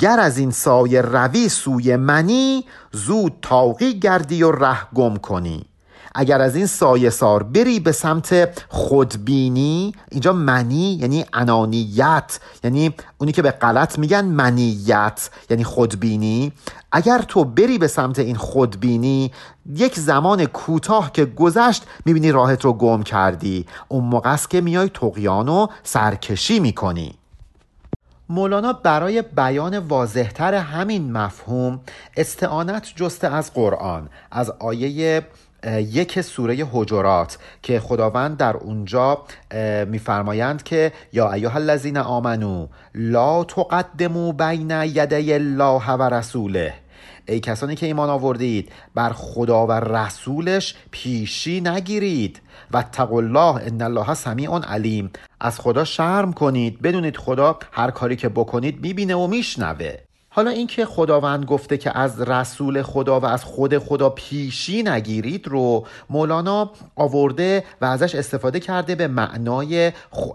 A: گر از این سایه روی سوی منی زود تاقی گردی و ره گم کنی. اگر از این سایه سار بری به سمت خودبینی اینجا منی یعنی انانیت یعنی اونی که به غلط میگن منیت یعنی خودبینی. اگر تو بری به سمت این خودبینی یک زمان کوتاه که گذشت می‌بینی راهت رو گم کردی. اون موقع است که میای تقیان و سرکشی می‌کنی. مولانا برای بیان واضحتر همین مفهوم استعانت جسته از قرآن از آیه یک سوره حجرات که خداوند در اونجا میفرمایند که یا ایها الذین آمنو لا تقدمو بین یدی الله و رسوله. ای کسانی که ایمان آوردید بر خدا و رسولش پیشی نگیرید. و الله ان الله سمیع علیم. از خدا شرم کنید. بدونید خدا هر کاری که بکنید می‌بینه و میشنوه. حالا اینکه خداوند گفته که از رسول خدا و از خود خدا پیشی نگیرید رو مولانا آورده و ازش استفاده کرده به معنای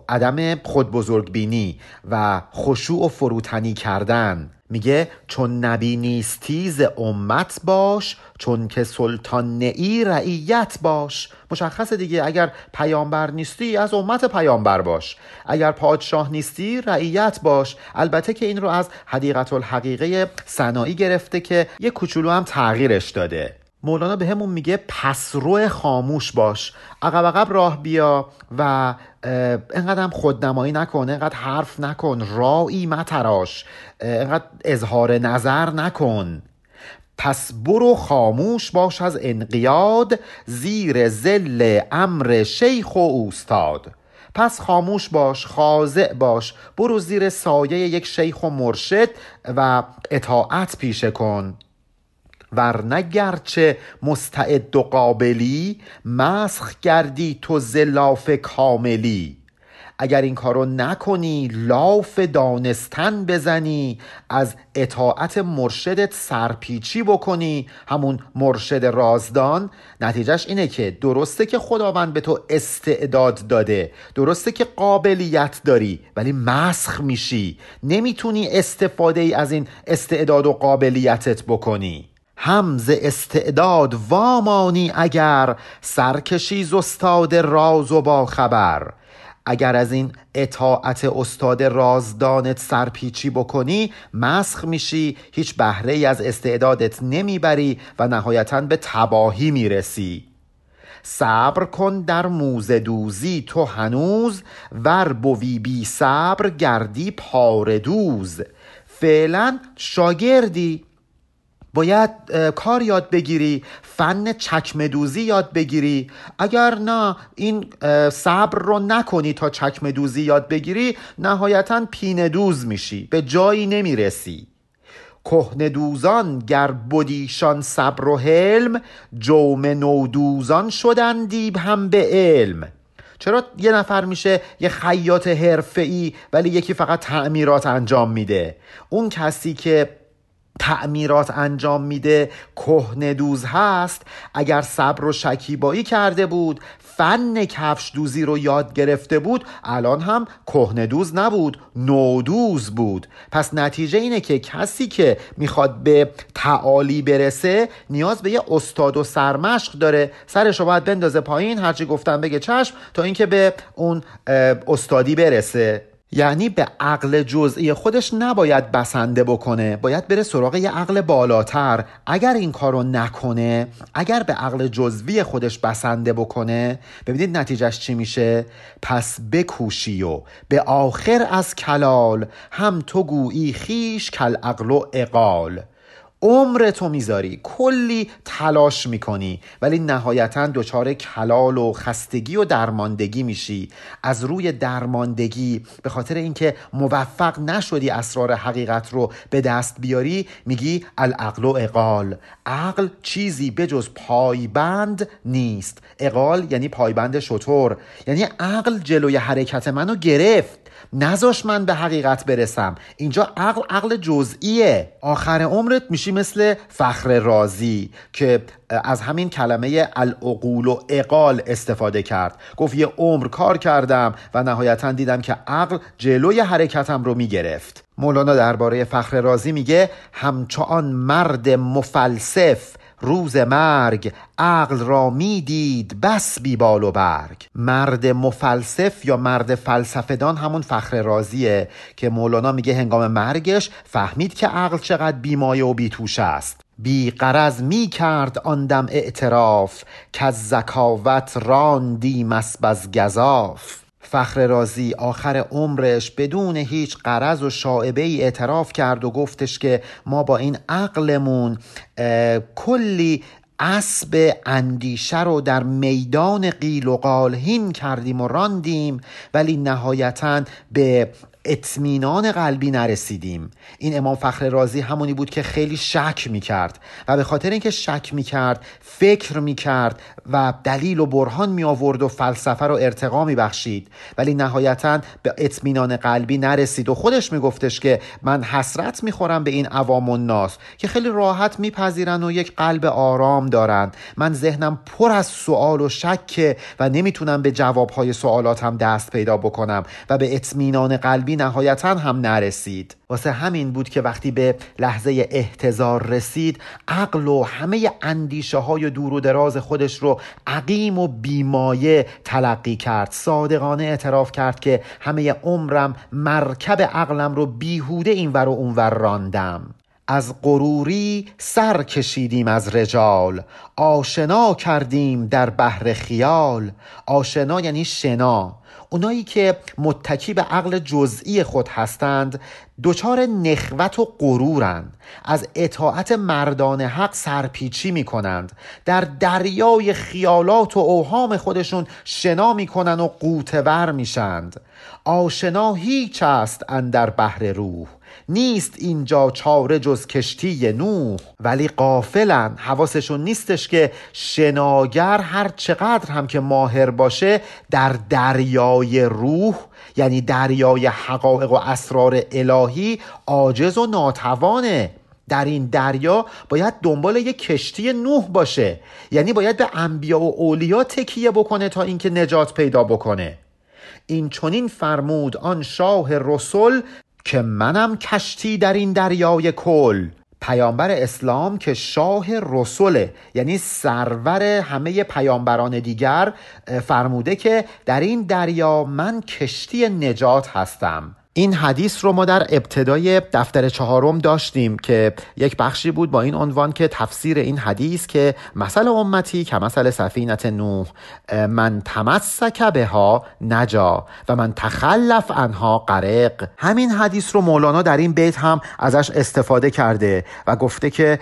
A: عدم خود بزرگبینی و خشوع و فروتنی کردن. میگه چون نبی نیستی ز امت باش چون که سلطان نئی رعیت باش. مشخصه دیگه اگر پیامبر نیستی از امت پیامبر باش. اگر پادشاه نیستی رعیت باش. البته که این رو از حدیقت الحقیقه سنایی گرفته که یه کوچولو هم تغییرش داده. مولانا به همون میگه پسرو خاموش باش. عقب عقب راه بیا و اینقدر هم خودنمایی نکن اینقدر حرف نکن. رایی متراش. اینقدر اظهار نظر نکن. پس برو خاموش باش از انقیاد زیر زل امر شیخ و اوستاد. پس خاموش باش خاضع باش برو زیر سایه یک شیخ و مرشد و اطاعت پیشه کن. ورنه گرچه مستعد و قابلی مسخ گردی تو زلاف کاملی. اگر این کارو نکنی لاف دانستن بزنی از اطاعت مرشدت سرپیچی بکنی. همون مرشد رازدان نتیجهش اینه که درسته که خداوند به تو استعداد داده درسته که قابلیت داری ولی مسخ میشی. نمی‌تونی استفاده ای از این استعداد و قابلیتت بکنی. همز استعداد وامانی اگر سرکشی استاد راز و با خبر اگر از این اطاعت استاد رازدانت سرپیچی بکنی مسخ میشی هیچ بهره ای از استعدادت نمی‌بری و نهایتا به تباهی می‌رسی. صبر کن در موزه دوزی تو هنوز ور بوی بی صبر گردی پاردوز فعلا شاگردی. باید کار یاد بگیری فن چکمه دوزی یاد بگیری. اگر نه این صبر رو نکنی تا چکمه دوزی یاد بگیری نهایتا پینه دوز میشی به جایی نمی‌رسی. کهنه دوزان گر بودیشان صبر و حلم جوم نودوزان شدن دیب هم به علم. چرا یه نفر میشه یه خیاط حرفه‌ای ولی یکی فقط تعمیرات انجام میده؟ اون کسی که تعمیرات انجام میده کهنه دوز هست. اگر صبر و شکیبایی کرده بود فن کفش دوزی رو یاد گرفته بود الان هم کهنه دوز نبود نودوز بود. پس نتیجه اینه که کسی که می‌خواد به تعالی برسه نیاز به یه استاد و سرمشق داره. سرش رو باید بندازه پایین هرچی گفتم بگه چشم تا اینکه به اون استادی برسه. یعنی به عقل جزئی خودش نباید بسنده بکنه. باید بره سراغ یه عقل بالاتر. اگر این کارو نکنه اگر به عقل جزوی خودش بسنده بکنه ببینید نتیجهش چی میشه؟ پس بکوشی و به آخر از کلال هم تو گویی خیش کل عقل و اقال. عمر تو می‌ذاری کلی تلاش می‌کنی ولی نهایتا دچار کلال و خستگی و درماندگی میشی. از روی درماندگی به خاطر اینکه موفق نشدی اسرار حقیقت رو به دست بیاری میگی العقل و اقال. عقل چیزی بجز پایبند نیست. اقال یعنی پایبند شطور. یعنی عقل جلوی حرکت منو گرفت. نذاش من به حقیقت برسم. اینجا عقل عقل جزئیه. آخر عمرت میشی مثل فخر رازی که از همین کلمه العقول و اقال استفاده کرد. گفت یه عمر کار کردم و نهایتا دیدم که عقل جلوی حرکتم رو می‌گرفت. مولانا درباره فخر رازی میگه همچون مرد مفلسف روز مرگ عقل را می‌دید بس بی بال و برگ. مرد مفلسف یا مرد فلسفهدان همون فخر رازیه که مولانا میگه هنگام مرگش فهمید که عقل چقدر بیمایه و بیتوش است. بی قرض می کرد آندم اعتراف که از زکاوت راندیم اسب از گذاف فخر رازی آخر عمرش بدون هیچ قرض و شاعبه ای اعتراف کرد و گفتش که ما با این عقلمون کلی اسب اندیشه رو در میدان قیل و قالهین کردیم و راندیم ولی نهایتا به اطمینان قلبی نرسیدیم. این امام فخر رازی همونی بود که خیلی شک می‌کرد و به خاطر اینکه شک می‌کرد فکر می‌کرد و دلیل و برهان می آورد و فلسفه رو ارتقا می بخشید ولی نهایتا به اطمینان قلبی نرسید و خودش میگفتش که من حسرت می‌خورم به این عوام الناس که خیلی راحت میپذیرن و یک قلب آرام دارن. من ذهنم پر از سوال و شک و نمی‌تونم به جوابهای سوالاتم دست پیدا بکنم و به اطمینان قلبی نهایتا هم نرسید. واسه همین بود که وقتی به لحظه احتضار رسید عقل و همه اندیشه های دور و دراز خودش رو عقیم و بیمایه تلقی کرد. صادقانه اعتراف کرد که همه عمرم مرکب عقلم رو بیهوده اینور و اونور راندم. از غروری سر کشیدیم از رجال آشنا کردیم در بحر خیال. آشنا یعنی شنا. اونایی که متکی به عقل جزئی خود هستند دچار نخوت و غرورند. از اطاعت مردان حق سرپیچی می کنند در دریای خیالات و اوهام خودشون شنا می‌کنن و قوتور میشند آشنا هیچ است اندر بحر روح. نیست اینجا چاره جز کشتی نوح ولی قافلن حواسشون نیستش که شناگر هر چقدر هم که ماهر باشه در دریای روح یعنی دریای حقایق و اسرار الهی عاجز و ناتوانه. در این دریا باید دنبال یک کشتی نوح باشه. یعنی باید به انبیا و اولیا تکیه بکنه تا اینکه نجات پیدا بکنه. این چونین فرمود آن شاه رسول که منم کشتی در این دریای کل. پیامبر اسلام که شاه رسوله یعنی سرور همه پیامبران دیگر فرموده که در این دریا من کشتی نجات هستم. این حدیث رو ما در ابتدای دفتر چهارم داشتیم که یک بخشی بود با این عنوان که تفسیر این حدیث که مثل امتی که مثل سفینت نوح من تمسک ها نجا و من تخلف انها غرق همین حدیث رو مولانا در این بیت هم ازش استفاده کرده و گفته که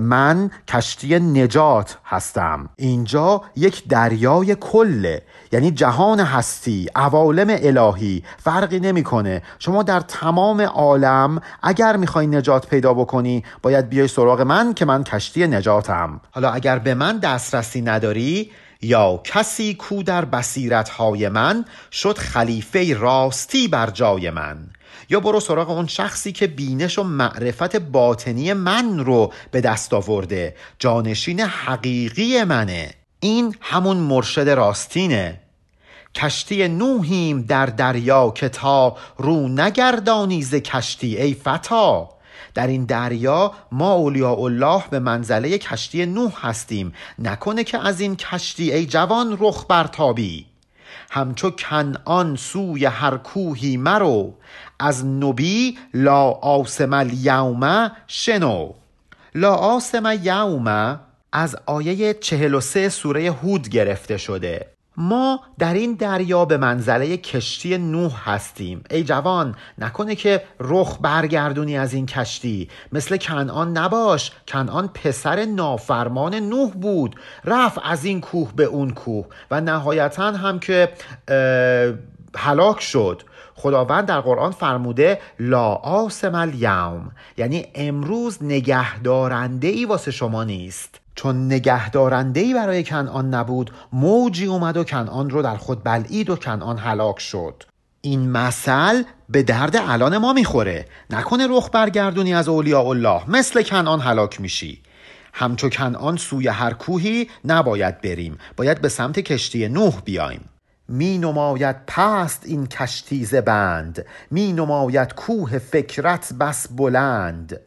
A: من کشتی نجات هستم. اینجا یک دریای کله یعنی جهان هستی عوالم الهی فرقی نمی‌کنه. شما در تمام عالم اگر می‌خوای نجات پیدا بکنی باید بیای سراغ من که من کشتی نجاتم. حالا اگر به من دسترسی نداری یا کسی کو در بصیرت های من شد خلیفه راستی بر جای من. یا برو سراغ اون شخصی که بینش و معرفت باطنی من رو به دست آورده. جانشین حقیقی منه. این همون مرشد راستینه. کشتی نوحیم در دریا که تا رو نگردانی ز کشتی ای فتا. در این دریا ما اولیاء الله به منزله کشتی نوح هستیم. نکنه که از این کشتی ای جوان رخ برتابی. همچو کنعان سوی هر کوهی مرو. از نبی لا آسم الیوم شنو. لا آسم یوم از آیه 43 سوره هود گرفته شده. ما در این دریا به منزله کشتی نوح هستیم. ای جوان نکنه که رخ برگردونی از این کشتی. مثل کنعان نباش. کنعان پسر نافرمان نوح بود. رفت از این کوه به اون کوه و نهایتا هم که هلاک شد. خداوند در قرآن فرموده لا آسم الیوم. یعنی امروز نگهدارنده ای واسه شما نیست. چون نگهدارندهی برای کنعان نبود موجی اومد و کنعان رو در خود بلعید و کنعان هلاک شد. این مثل به درد الان ما می‌خوره. نکنه رخ برگردونی از اولیاء الله. مثل کنعان هلاک میشی. همچو کنعان سوی هر کوهی نباید بریم. باید به سمت کشتی نوح بیایم. می نماید پست این کشتی بند. می نماید کوه فکرت بس بلند.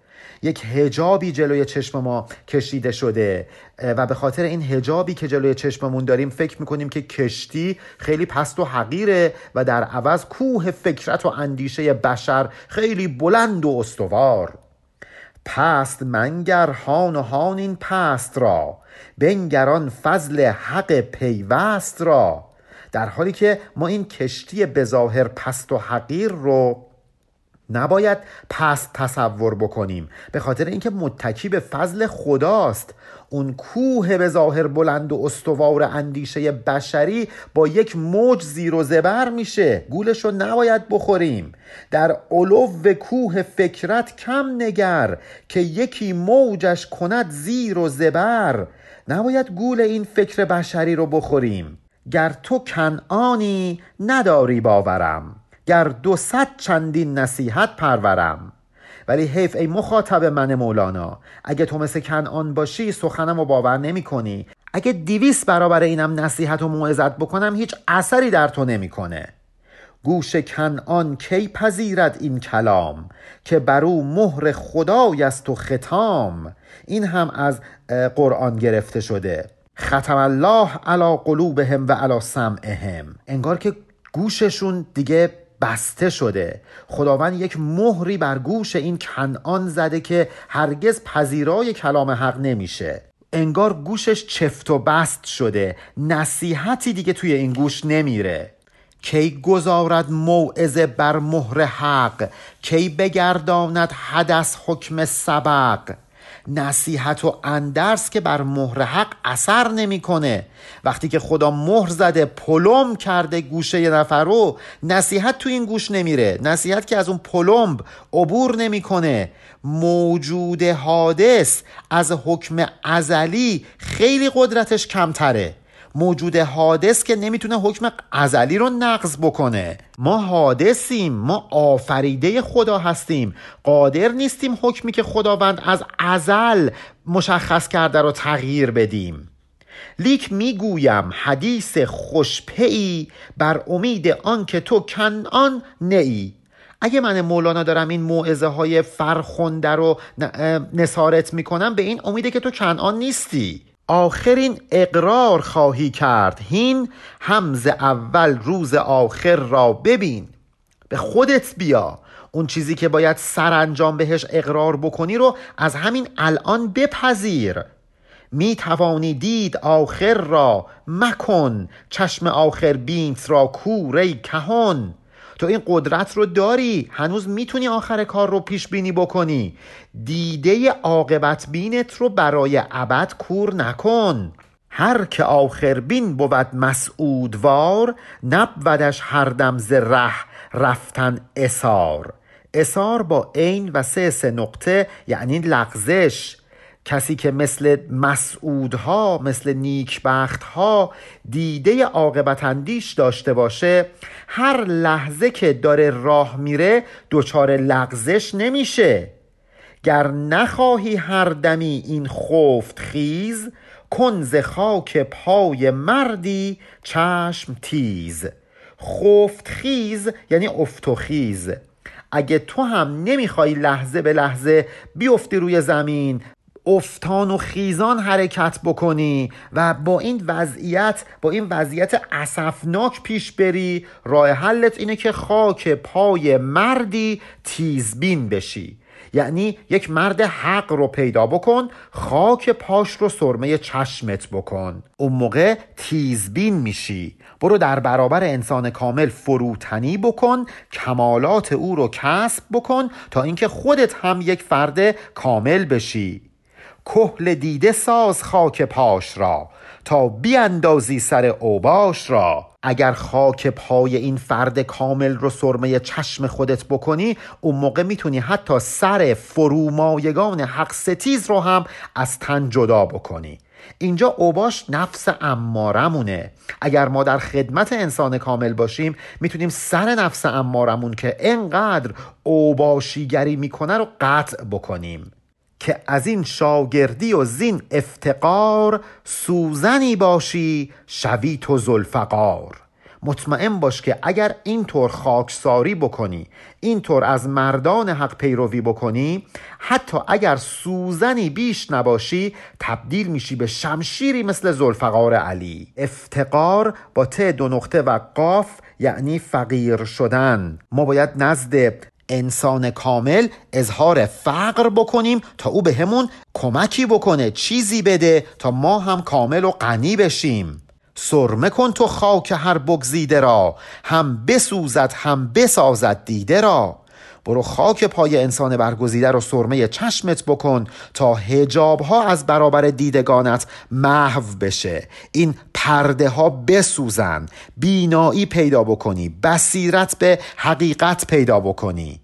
A: یک هجابی جلوی چشم ما کشیده شده. و به خاطر این هجابی که جلوی چشممون داریم فکر می‌کنیم که کشتی خیلی پست و حقیره و در عوض کوه فکرت و اندیشه بشر خیلی بلند و استوار. پست منگر هان و هان این پست را. بنگران فضل حق پیوست را. در حالی که ما این کشتی بظاهر پست و حقیر رو نباید پست تصور بکنیم. به خاطر اینکه متکی به فضل خداست. اون کوه به ظاهر بلند و استوار اندیشه بشری با یک موج زیر و زبر میشه. گولش رو نباید بخوریم. در علو کوه فکرت کم نگر که یکی موجش کند زیر و زبر. نباید گول این فکر بشری رو بخوریم. گر تو کنعانی نداری باورم. گر دو چندین نصیحت پرورم. ولی حیف ای مخاطب من مولانا اگه تو مثل کنعان باشی سخنم رو باور نمی کنی. اگه دیویس برابر اینم نصیحت و موعظت بکنم هیچ اثری در تو نمی‌کنه. گوش کنعان کی پذیرد این کلام؟ که بر او مهر خدای است و ختام. این هم از قرآن گرفته شده. ختم الله علی قلوبهم و علی سمعهم. انگار که گوششون دیگه بسته شده. خداوند یک مهری بر گوش این کنعان زده که هرگز پذیرای کلام حق نمیشه. انگار گوشش چفت و بست شده. نصیحتی دیگه توی این گوش نمیره. کی گذارد موعظه بر مهر حق؟ کی بگرداند حدث حکم سبق؟ نصیحت و اندرس که بر مهر حق اثر نمی‌کنه. وقتی که خدا مهر زده پلم کرده گوشه یه نفر رو نصیحت تو این گوش نمیره. نصیحت که از اون پلمب عبور نمی‌کنه. موجود حادث از حکم ازلی خیلی قدرتش کمتره. موجود حادث که نمی‌تونه حکم ازلی رو نقض بکنه. ما حادثیم ما آفریده خدا هستیم. قادر نیستیم حکمی که خداوند از ازل مشخص کرده رو تغییر بدیم. لیک می‌گویم حدیث خوشپی بر امید آنکه تو کنعان نیی اگه من مولانا دارم این موعظه های فرخنده رو نصارت می‌کنم به این امیده که تو کنعان نیستی. آخرین اقرار خواهی کرد. هین همز اول روز آخر را ببین. به خودت بیا. اون چیزی که باید سرانجام بهش اقرار بکنی رو از همین الان بپذیر. می توانی دید آخر را مکن. چشم آخر بینت را کوره کهان تو این قدرت رو داری. هنوز می‌تونی آخر کار رو پیش بینی بکنی. دیده عاقبت بینت رو برای ابد کور نکن. هر که آخر بین بود مسعودوار نبودش هر دم ز ره رفتن اسار. اسار با عین و سه سه نقطه یعنی لغزش. کسی که مثل مسعودها مثل نیکبختها دیده عاقبت اندیش داشته باشه هر لحظه که داره راه میره دچار لغزش نمیشه. گر نخواهی هر دمی این خفت خیز کنز خاک پای مردی چشم تیز. خفت خیز یعنی افت و خیز. اگه تو هم نمی‌خوای لحظه به لحظه بیفتی روی زمین افتان و خیزان حرکت بکنی و با این وضعیت با این وضعیت اسفناک پیش بری. راه حلت اینه که خاک پای مردی تیزبین بشی. یعنی یک مرد حق رو پیدا بکن خاک پاش رو سرمه چشمت بکن. اون موقع تیزبین میشی. برو در برابر انسان کامل فروتنی بکن کمالات او رو کسب بکن تا اینکه خودت هم یک فرد کامل بشی. کهل دیده ساز خاک پاش را تا بیاندازی سر اوباش را. اگر خاک پای این فرد کامل رو سرمه چشم خودت بکنی اون موقع می‌تونی حتی سر فرومایگان حق ستیز رو هم از تن جدا بکنی. اینجا اوباش نفس امارمونه. اگر ما در خدمت انسان کامل باشیم می‌تونیم سر نفس امارمون که انقدر اوباشیگری می‌کنه رو قطع بکنیم. که از این شاگردی و زین افتقار سوزنی باشی شوی تو زلفقار. مطمئن باش که اگر اینطور خاکساری بکنی اینطور از مردان حق پیروی بکنی حتی اگر سوزنی بیش نباشی تبدیل میشی به شمشیری مثل زلفقار علی. افتقار با ت دو نقطه و قاف یعنی فقیر شدن. ما باید نزد انسان کامل اظهار فقر بکنیم تا او به همون کمکی بکنه چیزی بده تا ما هم کامل و غنی بشیم. سرمه کن تو خاک هر بگزیده را هم بسوزد هم بسازد دیده را. برو خاک پای انسان برگزیده رو سرمه چشمت بکن تا هجاب ها از برابر دیدگانت محو بشه. این پرده ها بسوزن. بینایی پیدا بکنی. بصیرت به حقیقت پیدا بکنی.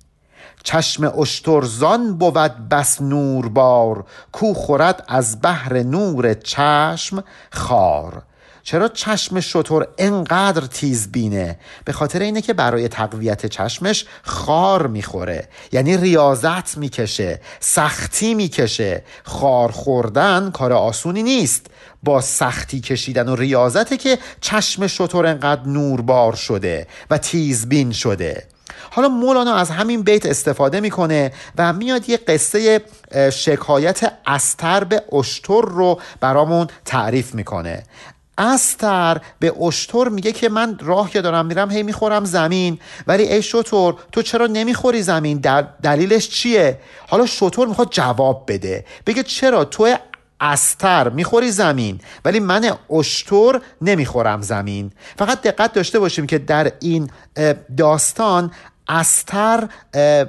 A: چشم اشترزان بود بس نوربار. کو خورد از بحر نور چشم خار. چرا چشم شطور انقدر تیز بینه؟ به خاطر اینه که برای تقویت چشمش خار می‌خوره. یعنی ریاضت می‌کشه سختی می‌کشه. خار خوردن کار آسونی نیست. با سختی کشیدن و ریاضته که چشم شطور انقدر نوربار شده و تیزبین شده. حالا مولانا از همین بیت استفاده می‌کنه و میاد یه قصه شکایت استر به اشتر رو برامون تعریف می‌کنه. استر به اشتر میگه که من راه که دارم میرم هی می‌خورم زمین. ولی ای شطور تو چرا نمی‌خوری زمین؟ در دلیلش چیه؟ حالا شطور می‌خواد جواب بده. بگه چرا تو استر می‌خوری زمین ولی من اشتر نمی‌خورم زمین. فقط دقت داشته باشیم که در این داستان استر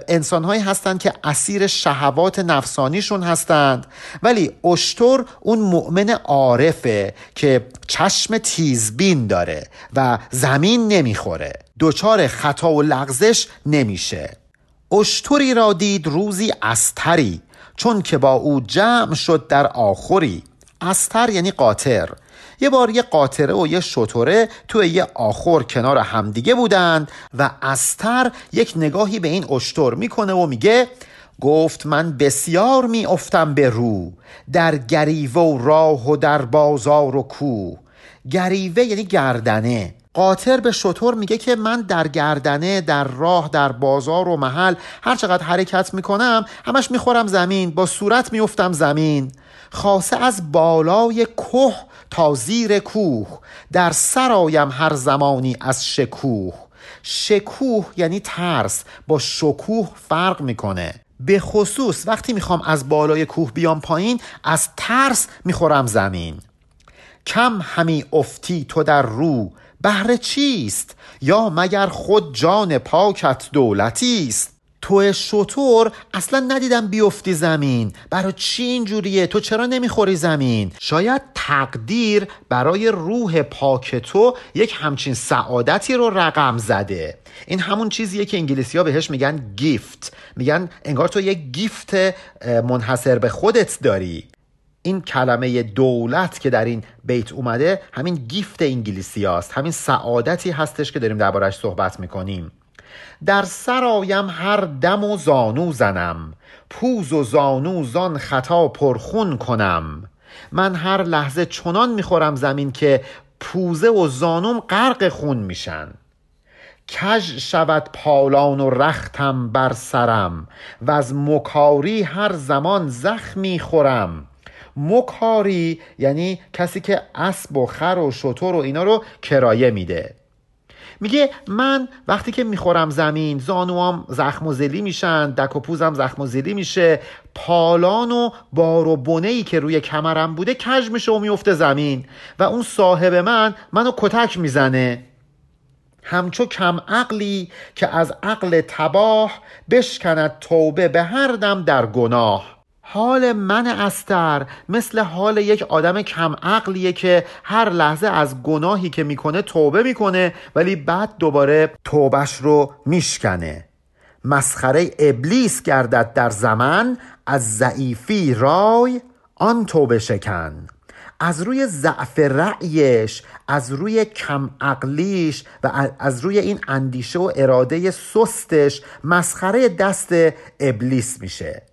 A: انسان هایی هستند که اسیر شهوات نفسانیشون هستند. ولی اشتر اون مؤمن عارفه که چشم تیزبین داره و زمین نمی‌خوره. دچار خطا و لغزش نمیشه. اشتری را دید روزی استری چون که با او جمع شد در آخری. استر یعنی قاطر. یه بار یه قاطره و یه شطوره توی یه آخر کنار همدیگه بودند و استر یک نگاهی به این اشتر می‌کنه و میگه گفت من بسیار می افتم به رو در گریوه و راه و در بازار و کوه گریوه یعنی گردنه. قاطر به شطور میگه که من در گردنه در راه در بازار و محل هر چقدر حرکت می‌کنم همش می‌خورم زمین با صورت میفتم زمین. خاصه از بالای کوه تا زیر کوه. در سرایم هر زمانی از شکوه. شکوه یعنی ترس با شکوه فرق می‌کنه. به خصوص وقتی می‌خوام از بالای کوه بیام پایین از ترس می‌خورم زمین. کم همی افتی تو در رو. بهر چیست؟ یا مگر خود جان پاکت دولتی است تو شطور اصلا ندیدم بیفتی زمین. برای چی اینجوریه؟ تو چرا نمی‌خوری زمین؟ شاید تقدیر برای روح پاک تو یک همچین سعادتی رو رقم زده. این همون چیزیه که انگلیسی ها بهش میگن گیفت میگن انگار تو یک گیفت منحصر به خودت داری. این کلمه دولت که در این بیت اومده همین گیفت انگلیسی هاست همین سعادتی هستش که داریم دربارش صحبت می‌کنیم. در سرایم هر دم و زانو زنم. پوز و زانو زان خطا پرخون کنم. من هر لحظه چنان می‌خورم زمین که پوزه و زانوم غرق خون میشن. کژ شود پالان و رختم بر سرم. و از مکاری هر زمان زخمی خورم. مکاری یعنی کسی که اسب و خر و شتر و اینا رو کرایه میده. میگه من وقتی که می‌خورم زمین زانوام زخم و زلی میشن دک و پوزم زخم و زلی میشه پالان و بار و بنه ای که روی کمرم بوده کج میشه و میفته زمین. و اون صاحب من منو کتک می‌زنه. همچو کم عقلی که از عقل تباه بشکند توبه به هر دم در گناه. حال من استر مثل حال یک آدم کم عقلیه که هر لحظه از گناهی که می‌کنه توبه می‌کنه ولی بعد دوباره توبش رو میشکنه. مسخره ابلیس گردد در زمان از ضعیفی رای آن توبه شکن. از روی ضعف رأیش از روی کم عقلیش و از روی این اندیشه و اراده سستش مسخره دست ابلیس میشه.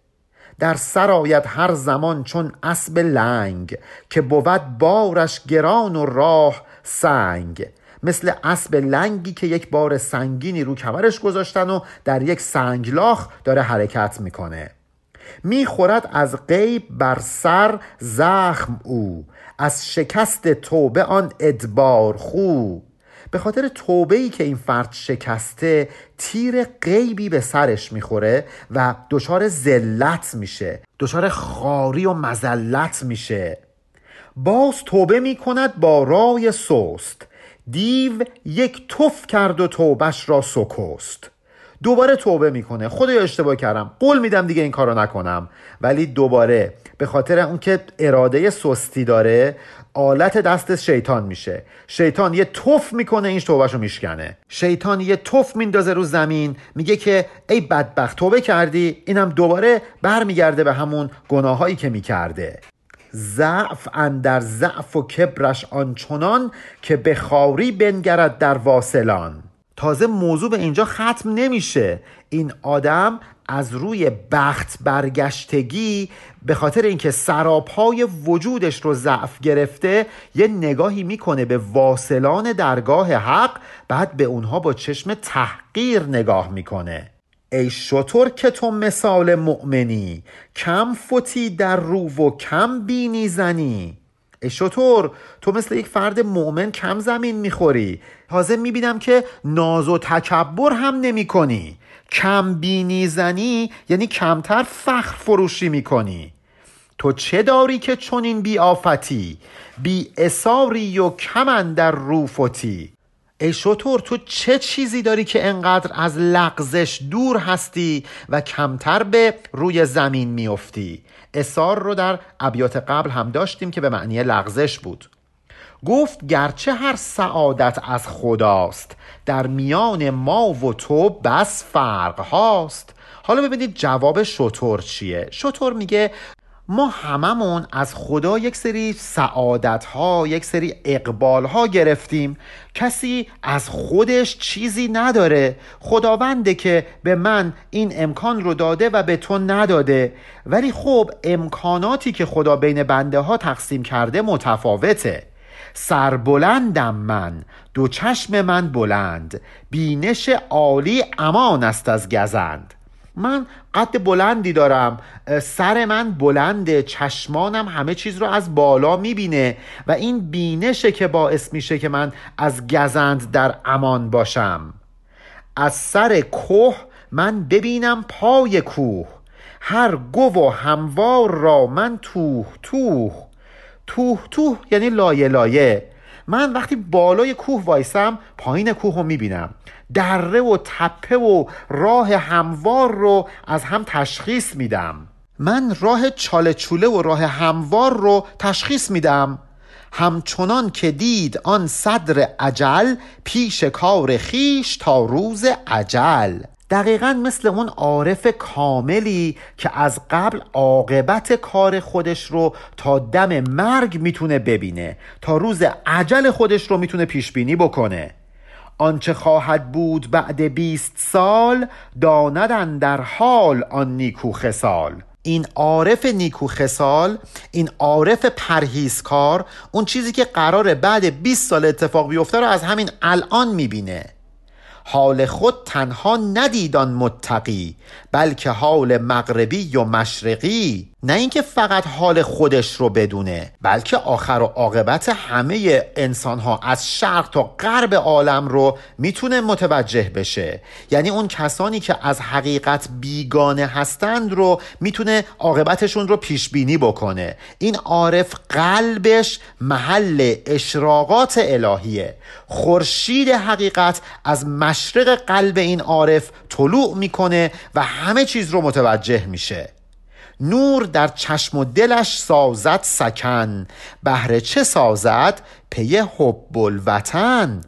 A: در سرایت هر زمان چون اسب لنگ که بود بارش گران و راه سنگ. مثل اسب لنگی که یک بار سنگینی رو کمرش گذاشتن و در یک سنگلاخ داره حرکت می‌کنه. می‌خورد از غیب بر سر زخم او از شکست توبه آن ادبار خو. به خاطر توبه ای که این فرد شکسته تیر غیبی به سرش می‌خوره و دچار ذلت میشه. دچار خاری و مزلت میشه. باز توبه می‌کند با رای سست. دیو یک توف کرد و توبش را سکست. دوباره توبه می‌کنه. خدایا اشتباه کردم. قول میدم دیگه این کارو نکنم. ولی دوباره به خاطر اون که اراده سستی داره آلت دست شیطان میشه. شیطان یه توف می‌کنه این توبهشو میشکنه. شیطان یه توف میندازه رو زمین میگه که ای بدبخت توبه کردی؟ اینم دوباره برمیگرده به همون گناهایی که می‌کرده. ضعف اندر ضعف و کبرش آنچنان که به خاری بنگرد در واصلان. تازه موضوع به اینجا ختم نمیشه. این آدم از روی بخت برگشتگی به خاطر اینکه سراپای وجودش رو ضعف گرفته یه نگاهی می‌کنه به واصلان درگاه حق بعد به اونها با چشم تحقیر نگاه می‌کنه. ای شطور که تو مثال مؤمنی کم فوتی در رو و کم بینی زنی. ای شطور تو مثل یک فرد مؤمن کم زمین می‌خوری. تازه می‌بینم که ناز و تکبر هم نمی کنی کم بینی زنی یعنی کمتر فخر فروشی می‌کنی. تو چه داری که چنین بی آفتی بی اساری و کمن در روفتی ای شطور تو چه چیزی داری که انقدر از لغزش دور هستی و کمتر به روی زمین میافتی؟ اسار رو در ابیات قبل هم داشتیم که به معنی لغزش بود. گفت گرچه هر سعادت از خداست در میان ما و تو بس فرق هاست. حالا ببینید جواب شطور چیه. شطور میگه ما هممون از خدا یک سری سعادت ها یک سری اقبال ها گرفتیم. کسی از خودش چیزی نداره. خداونده که به من این امکان رو داده و به تو نداده. ولی خب امکاناتی که خدا بین بنده ها تقسیم کرده متفاوته. سربلندم من. دو چشم من بلند. بینش عالی امان است از گزند. من قد بلندی دارم. سر من بلنده چشمانم همه چیز رو از بالا می‌بینه و این بینشه که باعث میشه که من از گزند در امان باشم. از سر کوه من ببینم پای کوه. هر گو و هموار را من توه توه. توه توه یعنی لایه لایه. من وقتی بالای کوه وایسم پایین کوه رو می‌بینم. دره و تپه و راه هموار رو از هم تشخیص میدم. من راه چاله چوله و راه هموار رو تشخیص میدم. همچنان که دید آن صدر عجل پیش کار خیش تا روز عجل دقیقا مثل اون عارف کاملی که از قبل عاقبت کار خودش رو تا دم مرگ می‌تونه ببینه تا روز عجل خودش رو می‌تونه پیش بینی بکنه. آنچه خواهد بود بعد بیست سال داندن در حال آن نیکو خسال این عارف نیکو خسال این عارف پرهیزکار اون چیزی که قراره بعد 20 سال اتفاق بیفته رو از همین الان می‌بینه. حال خود تنها ندیدان متقی بلکه حال مغربی و مشرقی. نه اینکه فقط حال خودش رو بدونه بلکه آخر و عاقبت همه انسان ها از شرق تا غرب عالم رو می‌تونه متوجه بشه. یعنی اون کسانی که از حقیقت بیگانه هستند رو می‌تونه عاقبتشون رو پیش بینی بکنه. این عارف قلبش محل اشراقات الهیه. خورشید حقیقت از مشرق قلب این عارف طلوع می‌کنه و همه چیز رو متوجه میشه. نور در چشم و دلش سازد سکن. بهر چه سازد؟ پی حب الوطن.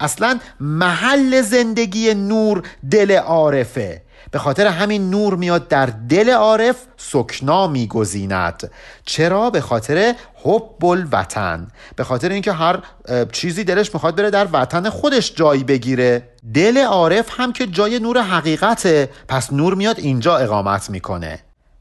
A: اصلا محل زندگی نور دل عارفه. به خاطر همین نور میاد در دل عارف سکنا میگزیند. چرا؟ به خاطر حب الوطن. به خاطر اینکه هر چیزی دلش می‌خواد بره در وطن خودش جایی بگیره. دل عارف هم که جای نور حقیقته. پس نور میاد اینجا اقامت می‌کنه.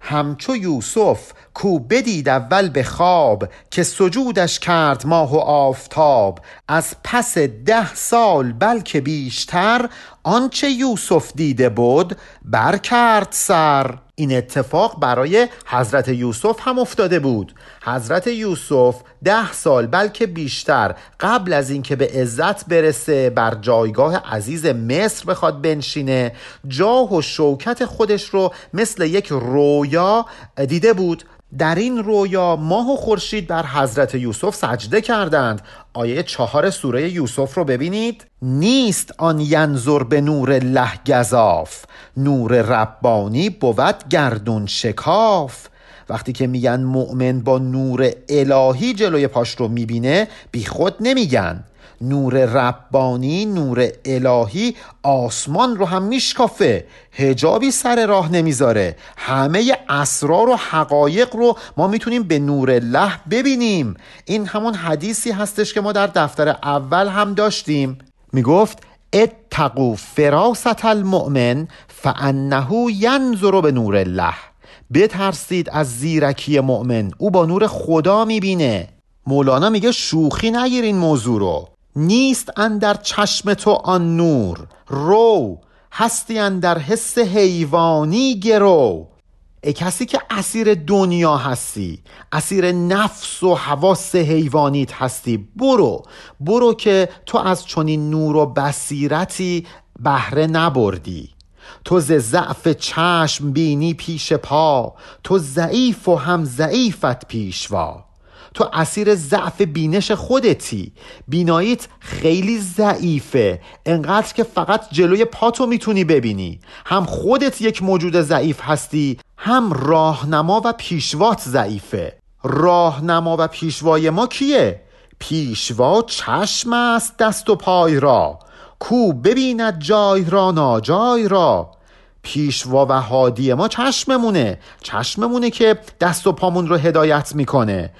A: همچو یوسف کو بدید اول به خواب که سجودش کرد ماه و آفتاب. از پس ده سال بلکه بیشتر آنچه یوسف دیده بود برکرد سر. این اتفاق برای حضرت یوسف هم افتاده بود. حضرت یوسف ده سال بلکه بیشتر قبل از اینکه به عزت برسه بر جایگاه عزیز مصر بخواد بنشینه جاه و شوکت خودش رو مثل یک رویا دیده بود. در این رویا ماه و خورشید بر حضرت یوسف سجده کردند. آیه چهار سوره یوسف رو ببینید. نیست آن ینظر به نور الله گذاف نور ربانی بود گردون شکاف. وقتی که میگن مؤمن با نور الهی جلوی پاش رو می‌بینه بی خود نمیگن. نور ربانی نور الهی آسمان رو هم میشکافه. هجابی سر راه نمی‌ذاره. همه اسرار و حقایق رو ما می‌تونیم به نور الله ببینیم. این همون حدیثی هستش که ما در دفتر اول هم داشتیم. می‌گفت اتقو فراست المؤمن فانه ینظر به نور الله. بترسید از زیرکی مؤمن او با نور خدا می‌بینه. مولانا میگه شوخی نگیر این موضوع رو. نیست اندر چشم تو آن نور. رو هستی اندر حس حیوانی گرو. ای کسی که اسیر دنیا هستی اسیر نفس و حواس حیوانیت هستی. برو برو که تو از چنین نور و بصیرتی بهره نبردی. تو ز ضعف چشم بینی پیش پا تو ضعیف و هم ضعیفت پیشوا. تو اسیر ضعف بینش خودتی. بیناییت خیلی ضعیفه. انقدر که فقط جلوی پاتو می‌تونی ببینی. هم خودت یک موجود ضعیف هستی هم راهنما و پیشوات ضعیفه. راهنما و پیشوای ما کیه؟ پیشوا چشم است دست و پای را. کو ببیند جای را ناجای را. پیشوا و هادی ما چشممونه. چشممونه که دست و پامون رو هدایت می‌کنه.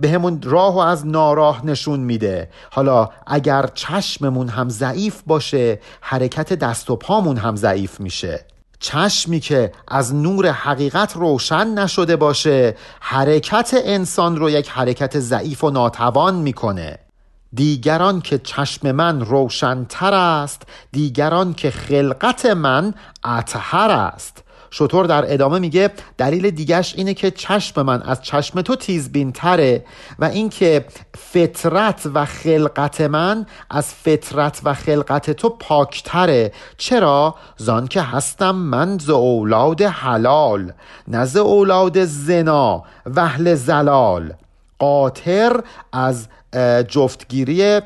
A: به همون راه و از ناراه نشون میده. حالا اگر چشممون هم ضعیف باشه حرکت دست و پامون هم ضعیف میشه. چشمی که از نور حقیقت روشن نشده باشه حرکت انسان رو یک حرکت ضعیف و ناتوان می‌کنه. دیگران که چشم من روشنتر است دیگران که خلقت من اطهر است. شطور در ادامه میگه دلیل دیگرش اینه که چشم من از چشم تو تیزبین تره و اینکه فطرت و خلقت من از فطرت و خلقت تو پاکتره چرا؟ زان که هستم من ز اولاد حلال نه ز اولاد زنا وهل زلال. قاطر از جفتگیری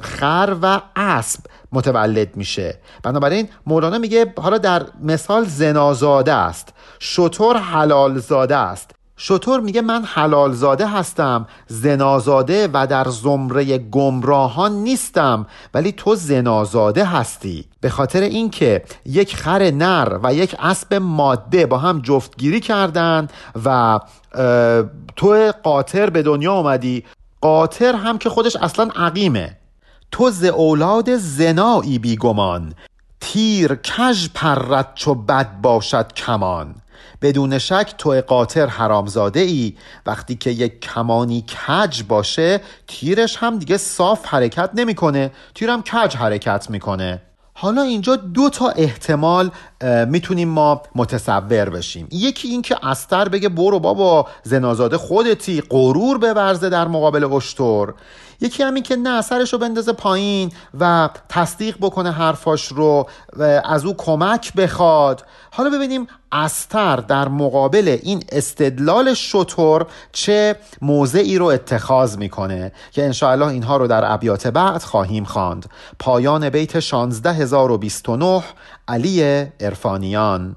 A: خر و اسب متولد میشه. بنابراین مولانا میگه حالا در مثال زنازاده است. شطور حلال زاده است. شطور میگه من حلال زاده هستم زنازاده و در زمره گمراهان نیستم ولی تو زنازاده هستی. به خاطر اینکه یک خر نر و یک اسب ماده با هم جفتگیری کردند و تو قاطر به دنیا آمدی قاطر هم که خودش اصلا عقیمه. تو ز اولاد زنایی بیگمان تیر کژ پرد چو بد باشد کمان. بدون شک تو قاطر حرامزاده ای وقتی که یک کمانی کج باشه تیرش هم دیگه صاف حرکت نمی‌کنه. تیرم کج حرکت می‌کنه. حالا اینجا دو تا احتمال می‌تونیم ما متصور بشیم. یکی این که استر بگه برو بابا زنازاده خودتی غرور بورزه در مقابل اشتر. یکی همین که نه سرش رو بندازه پایین و تصدیق بکنه حرفاش رو و از او کمک بخواد. حالا ببینیم استر در مقابل این استدلال شطور چه موضعی رو اتخاذ می‌کنه که انشاءالله اینها رو در ابیات بعد خواهیم خواند. پایان بیت 16029 علی ارفانیان.